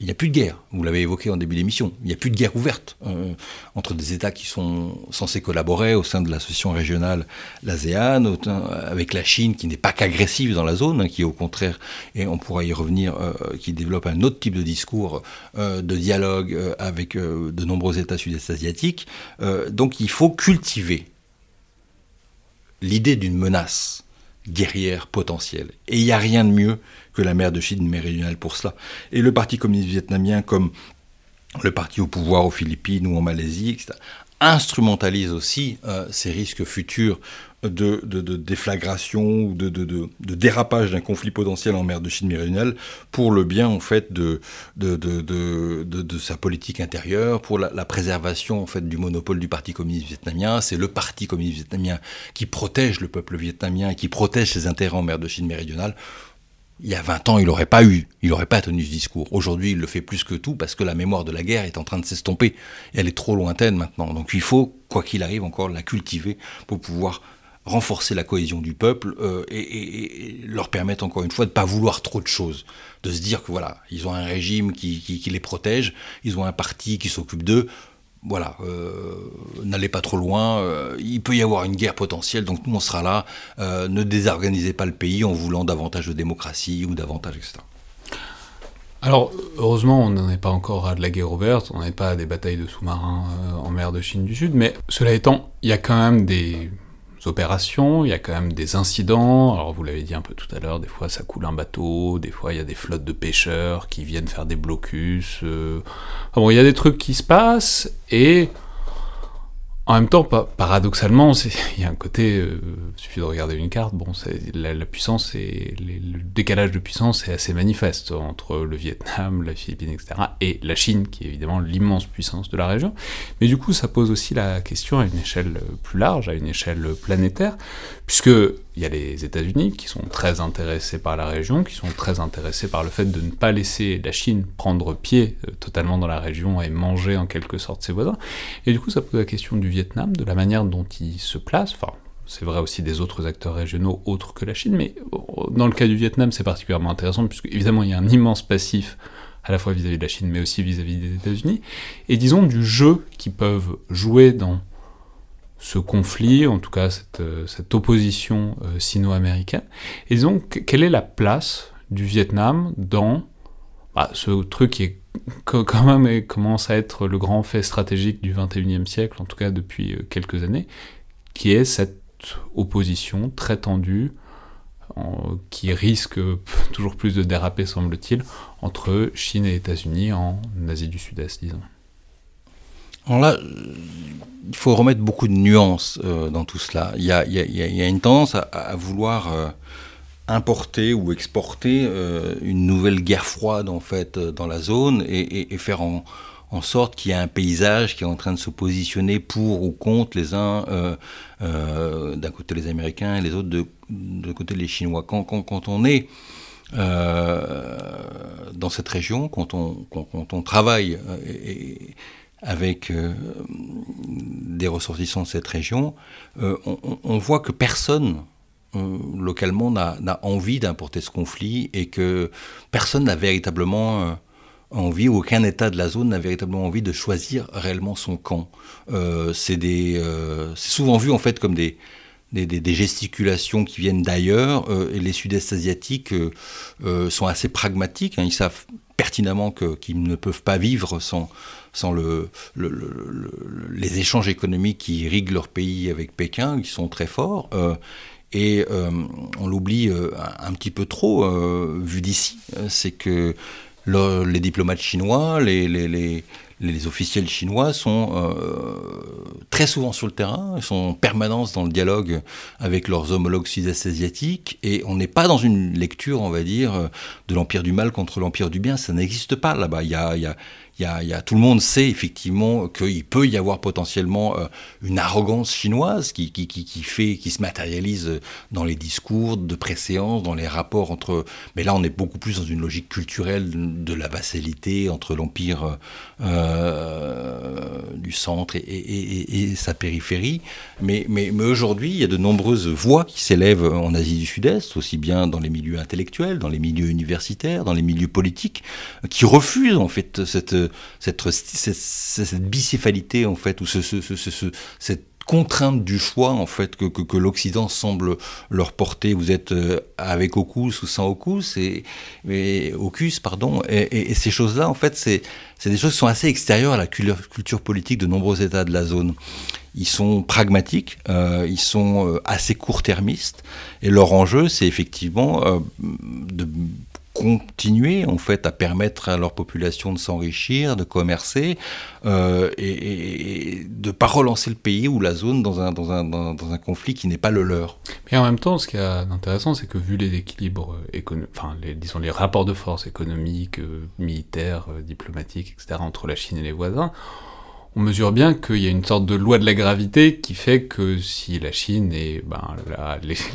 il n'y a plus de guerre. Vous l'avez évoqué en début d'émission. Il n'y a plus de guerre ouverte euh, entre des États qui sont censés collaborer au sein de l'association régionale, l'ASEAN, avec la Chine qui n'est pas qu'agressive dans la zone, hein, qui au contraire, et on pourra y revenir, euh, qui développe un autre type de discours, euh, de dialogue avec de nombreux États sud-est asiatiques. donc il faut cultiver l'idée d'une menace guerrière potentielle. Et il n'y a rien de mieux que la mer de Chine méridionale pour cela. Et le Parti communiste vietnamien, comme le parti au pouvoir aux Philippines ou en Malaisie, etc., instrumentalise aussi euh, ces risques futurs de, déflagration ou de, dérapage d'un conflit potentiel en mer de Chine méridionale pour le bien en fait de, sa politique intérieure, pour la, préservation en fait du monopole du Parti communiste vietnamien. C'est le Parti communiste vietnamien qui protège le peuple vietnamien et qui protège ses intérêts en mer de Chine méridionale il y a 20 ans, il n'aurait pas eu, il n'aurait pas tenu ce discours. Aujourd'hui, il le fait plus que tout parce que la mémoire de la guerre est en train de s'estomper. Elle est trop lointaine maintenant. Donc il faut, quoi qu'il arrive, encore la cultiver pour pouvoir renforcer la cohésion du peuple euh, et, leur permettre encore une fois de ne pas vouloir trop de choses, de se dire que voilà, ils ont un régime qui, les protège, ils ont un parti qui s'occupe d'eux, voilà, euh, n'allez pas trop loin, euh, il peut y avoir une guerre potentielle, donc nous on sera là, ne désorganisez pas le pays en voulant davantage de démocratie ou davantage, etc. Alors, heureusement, on n'en est pas encore à de la guerre ouverte, on n'est pas à des batailles de sous-marins en mer de Chine du Sud, mais cela étant, il y a quand même des opérations, il y a quand même des incidents. Alors vous l'avez dit un peu tout à l'heure, des fois ça coule un bateau, des fois il y a des flottes de pêcheurs qui viennent faire des blocus. Euh. bon, il y a des trucs qui se passent et en même temps, paradoxalement, il y a un côté, euh, il suffit de regarder une carte, bon, la, puissance et le décalage de puissance est assez manifeste entre le Vietnam, la Philippine, etc., et la Chine, qui est évidemment l'immense puissance de la région. Mais du coup, ça pose aussi la question à une échelle plus large, à une échelle planétaire, puisque il y a les États-Unis qui sont très intéressés par la région, qui sont très intéressés par le fait de ne pas laisser la Chine prendre pied euh, totalement dans la région et manger en quelque sorte ses voisins. Et du coup, ça pose la question du Vietnam, de la manière dont il se place. Enfin, c'est vrai aussi des autres acteurs régionaux autres que la Chine, mais euh, dans le cas du Vietnam, c'est particulièrement intéressant puisque évidemment il y a un immense passif à la fois vis-à-vis de la Chine, mais aussi vis-à-vis -vis des États-Unis, et disons du jeu qu'ils peuvent jouer dans ce conflit, en tout cas cette, euh, opposition euh, sino-américaine. Et donc, quelle est la place du Vietnam dans bah, ce truc qui quand même commence à être le grand fait stratégique du 21e siècle, en tout cas depuis euh, quelques années, qui est cette opposition très tendue, qui risque toujours plus de déraper, semble-t-il, entre Chine et États-Unis en Asie du Sud-Est, disons. Alors là, il faut remettre beaucoup de nuances euh, dans tout cela. Il y a, une tendance à, vouloir euh, importer ou exporter euh, une nouvelle guerre froide en fait dans la zone et, faire en, sorte qu'il y ait un paysage qui est en train de se positionner pour ou contre les uns, d'un côté les Américains et les autres de, côté les Chinois. Quand, quand, on est dans cette région, quand on, quand, on travaille et, avec euh, des ressortissants de cette région, euh, on, voit que personne localement n'a envie d'importer ce conflit et que personne n'a véritablement envie, ou aucun État de la zone n'a véritablement envie de choisir réellement son camp. Euh, c'est souvent vu en fait comme des, gesticulations qui viennent d'ailleurs, euh, les sud-est asiatiques euh, sont assez pragmatiques, hein. ils savent pertinemment qu'ils ne peuvent pas vivre sans, sans le, les échanges économiques qui irriguent leur pays avec Pékin, qui sont très forts. et on l'oublie un, petit peu trop, vu d'ici, c'est que les diplomates chinois, les, officiels chinois sont euh, très souvent sur le terrain, ils sont en permanence dans le dialogue avec leurs homologues sud-est asiatiques, et on n'est pas dans une lecture, on va dire, de l'empire du mal contre l'empire du bien, ça n'existe pas là-bas. Y a, tout le monde sait effectivement qu'il peut y avoir potentiellement euh, une arrogance chinoise qui, qui, qui, fait, qui se matérialise dans les discours de préséance, dans les rapports entre. Mais là, on est beaucoup plus dans une logique culturelle de la vassalité entre l'empire euh, du centre et, sa périphérie. Mais, mais, mais aujourd'hui, il y a de nombreuses voix qui s'élèvent en Asie du Sud-Est, aussi bien dans les milieux intellectuels, dans les milieux universitaires, dans les milieux politiques, qui refusent en fait cette cette, bicéphalité en fait, ou ce, cette contrainte du choix en fait que, l'Occident semble leur porter. Vous êtes euh, avec Ocus ou sans Ocus et, et pardon. Et, ces choses-là en fait c'est des choses qui sont assez extérieures à la culture politique de nombreux États de la zone. Ils sont pragmatiques, euh, ils sont euh, assez court-termistes et leur enjeu c'est effectivement de continuer en fait à permettre à leur population de s'enrichir, de commercer euh, et, de ne pas relancer le pays ou la zone dans un, dans un, dans, un conflit qui n'est pas le leur. Mais en même temps, ce qui est intéressant, c'est que vu les équilibres, enfin les, disons les rapports de force économiques, euh, militaires, euh, diplomatiques, etc., entre la Chine et les voisins, on mesure bien qu'il y a une sorte de loi de la gravité qui fait que si la Chine est ben,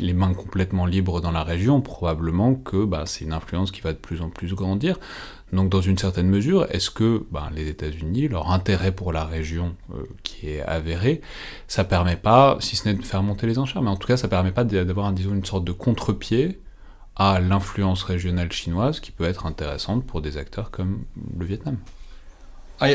les, mains complètement libres dans la région, probablement que ben, c'est une influence qui va de plus en plus grandir. Donc dans une certaine mesure, est-ce que ben, les États-Unis, leur intérêt pour la région euh, qui est avéré, ça permet pas, si ce n'est de faire monter les enchères, mais en tout cas ça permet pas d'avoir une sorte de contre-pied à l'influence régionale chinoise qui peut être intéressante pour des acteurs comme le Vietnam ah,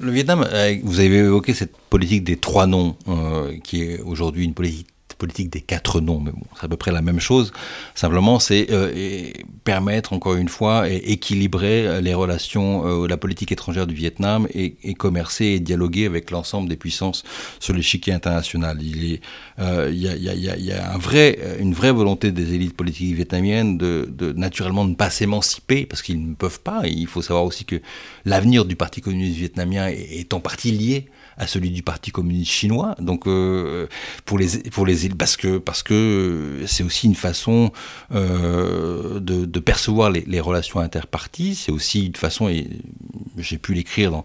le Vietnam, euh, vous avez évoqué cette politique des trois noms, euh, qui est aujourd'hui une politique politique des quatre noms, mais bon, c'est à peu près la même chose. Simplement, c'est euh, permettre, encore une fois, et équilibrer les relations, la politique étrangère du Vietnam et, commercer et dialoguer avec l'ensemble des puissances sur l'échiquier international. Il est, y, a, une vraie volonté des élites politiques vietnamiennes de, de naturellement ne pas s'émanciper parce qu'ils ne peuvent pas. il faut savoir aussi que l'avenir du Parti communiste vietnamien est, en partie lié à celui du Parti communiste chinois. Donc euh, pour les pour les parce que parce que c'est aussi une façon euh, de, percevoir les, relations interparties. C'est aussi une façon et j'ai pu l'écrire dans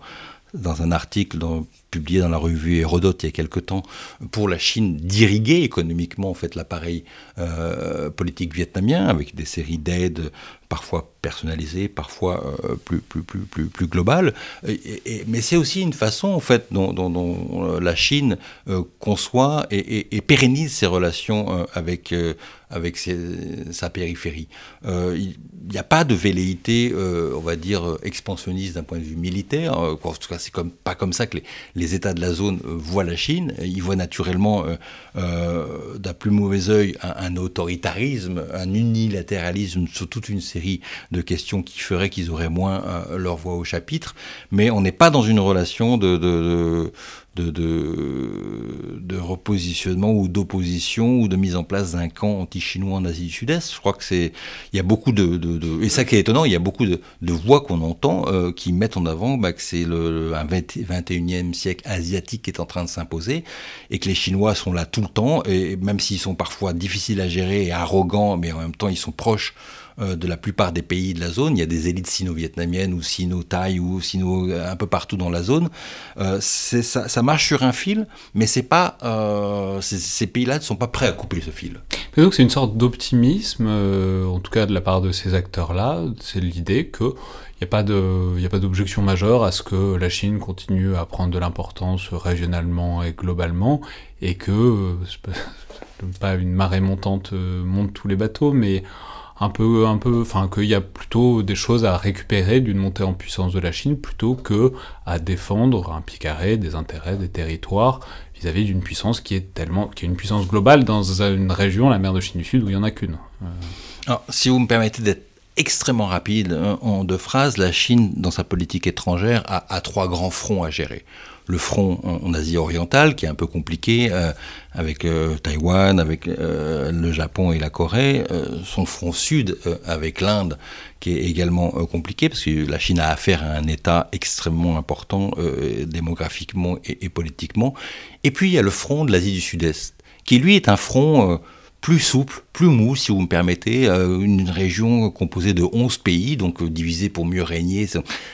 dans un article dans, publié dans la revue Hérodote il y a quelque temps, pour la Chine d'irriguer économiquement en fait l'appareil euh, politique vietnamien avec des séries d'aides parfois personnalisées, parfois euh, plus, plus, plus, plus, plus globales. Mais c'est aussi une façon en fait dont, la Chine euh, conçoit et, pérennise ses relations avec avec sa périphérie. Euh, il n'y a pas de velléité, euh, on va dire, expansionniste d'un point de vue militaire. Euh, c'est comme, pas comme ça que les, États de la zone voient la Chine. Ils voient naturellement d'un plus mauvais œil un, autoritarisme, un unilatéralisme sur toute une série de questions qui feraient qu'ils auraient moins leur voix au chapitre. Mais on n'est pas dans une relation de, repositionnement ou d'opposition ou de mise en place d'un camp anti-chinois en Asie du Sud-Est. Je crois que c'est, il y a beaucoup de, de, et ça qui est étonnant, il y a beaucoup de, voix qu'on entend euh, qui mettent en avant bah, que c'est le, un 21e siècle asiatique qui est en train de s'imposer et que les Chinois sont là tout le temps et même s'ils sont parfois difficiles à gérer et arrogants, mais en même temps ils sont proches de la plupart des pays de la zone. Il y a des élites sino-vietnamiennes ou sino-thaï ou sino euh, un peu partout dans la zone. Euh, ça, marche sur un fil, mais c'est pas ces, pays-là ne sont pas prêts à couper ce fil. donc c'est une sorte d'optimisme, en tout cas de la part de ces acteurs-là. C'est l'idée que il n'y a pas de, a pas d'objection majeure à ce que la Chine continue à prendre de l'importance régionalement et globalement, et que pas une marée montante monte tous les bateaux, mais un peu, un peu, enfin, qu'il y a plutôt des choses à récupérer d'une montée en puissance de la Chine plutôt que à défendre un pied carré des intérêts, des territoires vis-à-vis d'une puissance qui est tellement, qui est une puissance globale dans une région, la mer de Chine du Sud, où il y en a qu'une. Alors, si vous me permettez d'être extrêmement rapide en deux phrases, la Chine, dans sa politique étrangère, a trois grands fronts à gérer le front en, Asie orientale, qui est un peu compliqué, euh, avec euh, Taïwan, avec euh, le Japon et la Corée, son front sud avec l'Inde, qui est également compliqué, parce que la Chine a affaire à un État extrêmement important démographiquement et, et, politiquement. Et puis il y a le front de l'Asie du Sud-Est, qui lui est un front plus souple, plus mou, si vous me permettez, euh, une région composée de 11 pays, donc euh, divisée pour mieux régner.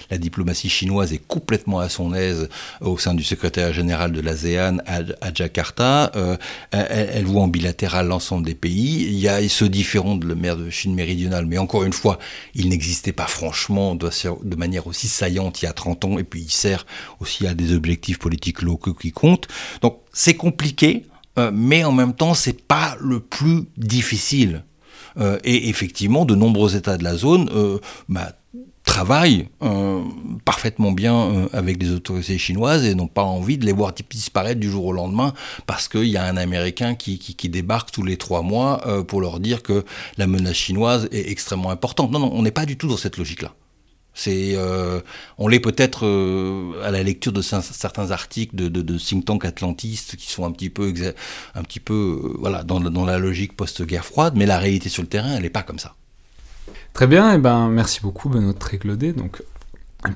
La diplomatie chinoise est complètement à son aise au sein du secrétaire général de l'ASEAN à, Jakarta. Euh, elle, voit en bilatéral l'ensemble des pays. Il y a ce différent de la mer de Chine méridionale, mais encore une fois, il n'existait pas franchement de, manière aussi saillante il y a 30 ans, et puis il sert aussi à des objectifs politiques locaux qui comptent. Donc c'est compliqué, euh, mais en même temps, c'est pas le plus difficile. Euh, et effectivement, de nombreux États de la zone euh, bah, travaillent parfaitement bien avec les autorités chinoises et n'ont pas envie de les voir disparaître du jour au lendemain parce qu'il y a un Américain qui, qui, débarque tous les trois mois pour leur dire que la menace chinoise est extrêmement importante. Non, non, on n'est pas du tout dans cette logique-là. C'est, euh, on l'est peut-être euh, à la lecture de certains articles de, de, de, think tank atlantistes qui sont un petit peu, un petit peu, euh, voilà, dans, dans, la logique post-guerre froide, mais la réalité sur le terrain, elle n'est pas comme ça. Très bien, et ben merci beaucoup Benoît Tréglaudet. Donc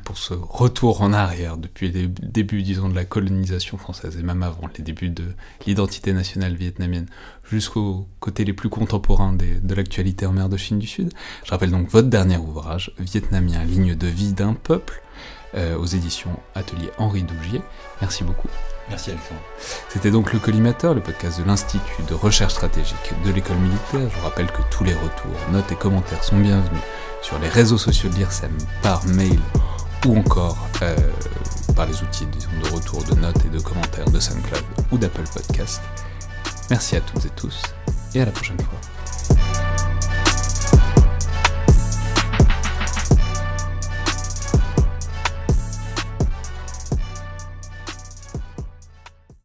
pour ce retour en arrière depuis les débuts, disons, de la colonisation française et même avant les débuts de l'identité nationale vietnamienne jusqu'aux côtés les plus contemporains de l'actualité en mer de Chine du Sud. Je rappelle donc votre dernier ouvrage, Vietnamien, ligne de vie d'un peuple, euh, aux éditions Atelier Henri Dougier. Merci beaucoup. Merci Alexandre. C'était donc le Collimateur, le podcast de l'Institut de recherche stratégique de l'école militaire. Je vous rappelle que tous les retours, notes et commentaires sont bienvenus sur les réseaux sociaux de l'IRSEM, par mail ou encore euh, par les outils de retour de notes et de commentaires de SoundCloud ou d'Apple Podcast. Merci à toutes et tous et à la prochaine fois.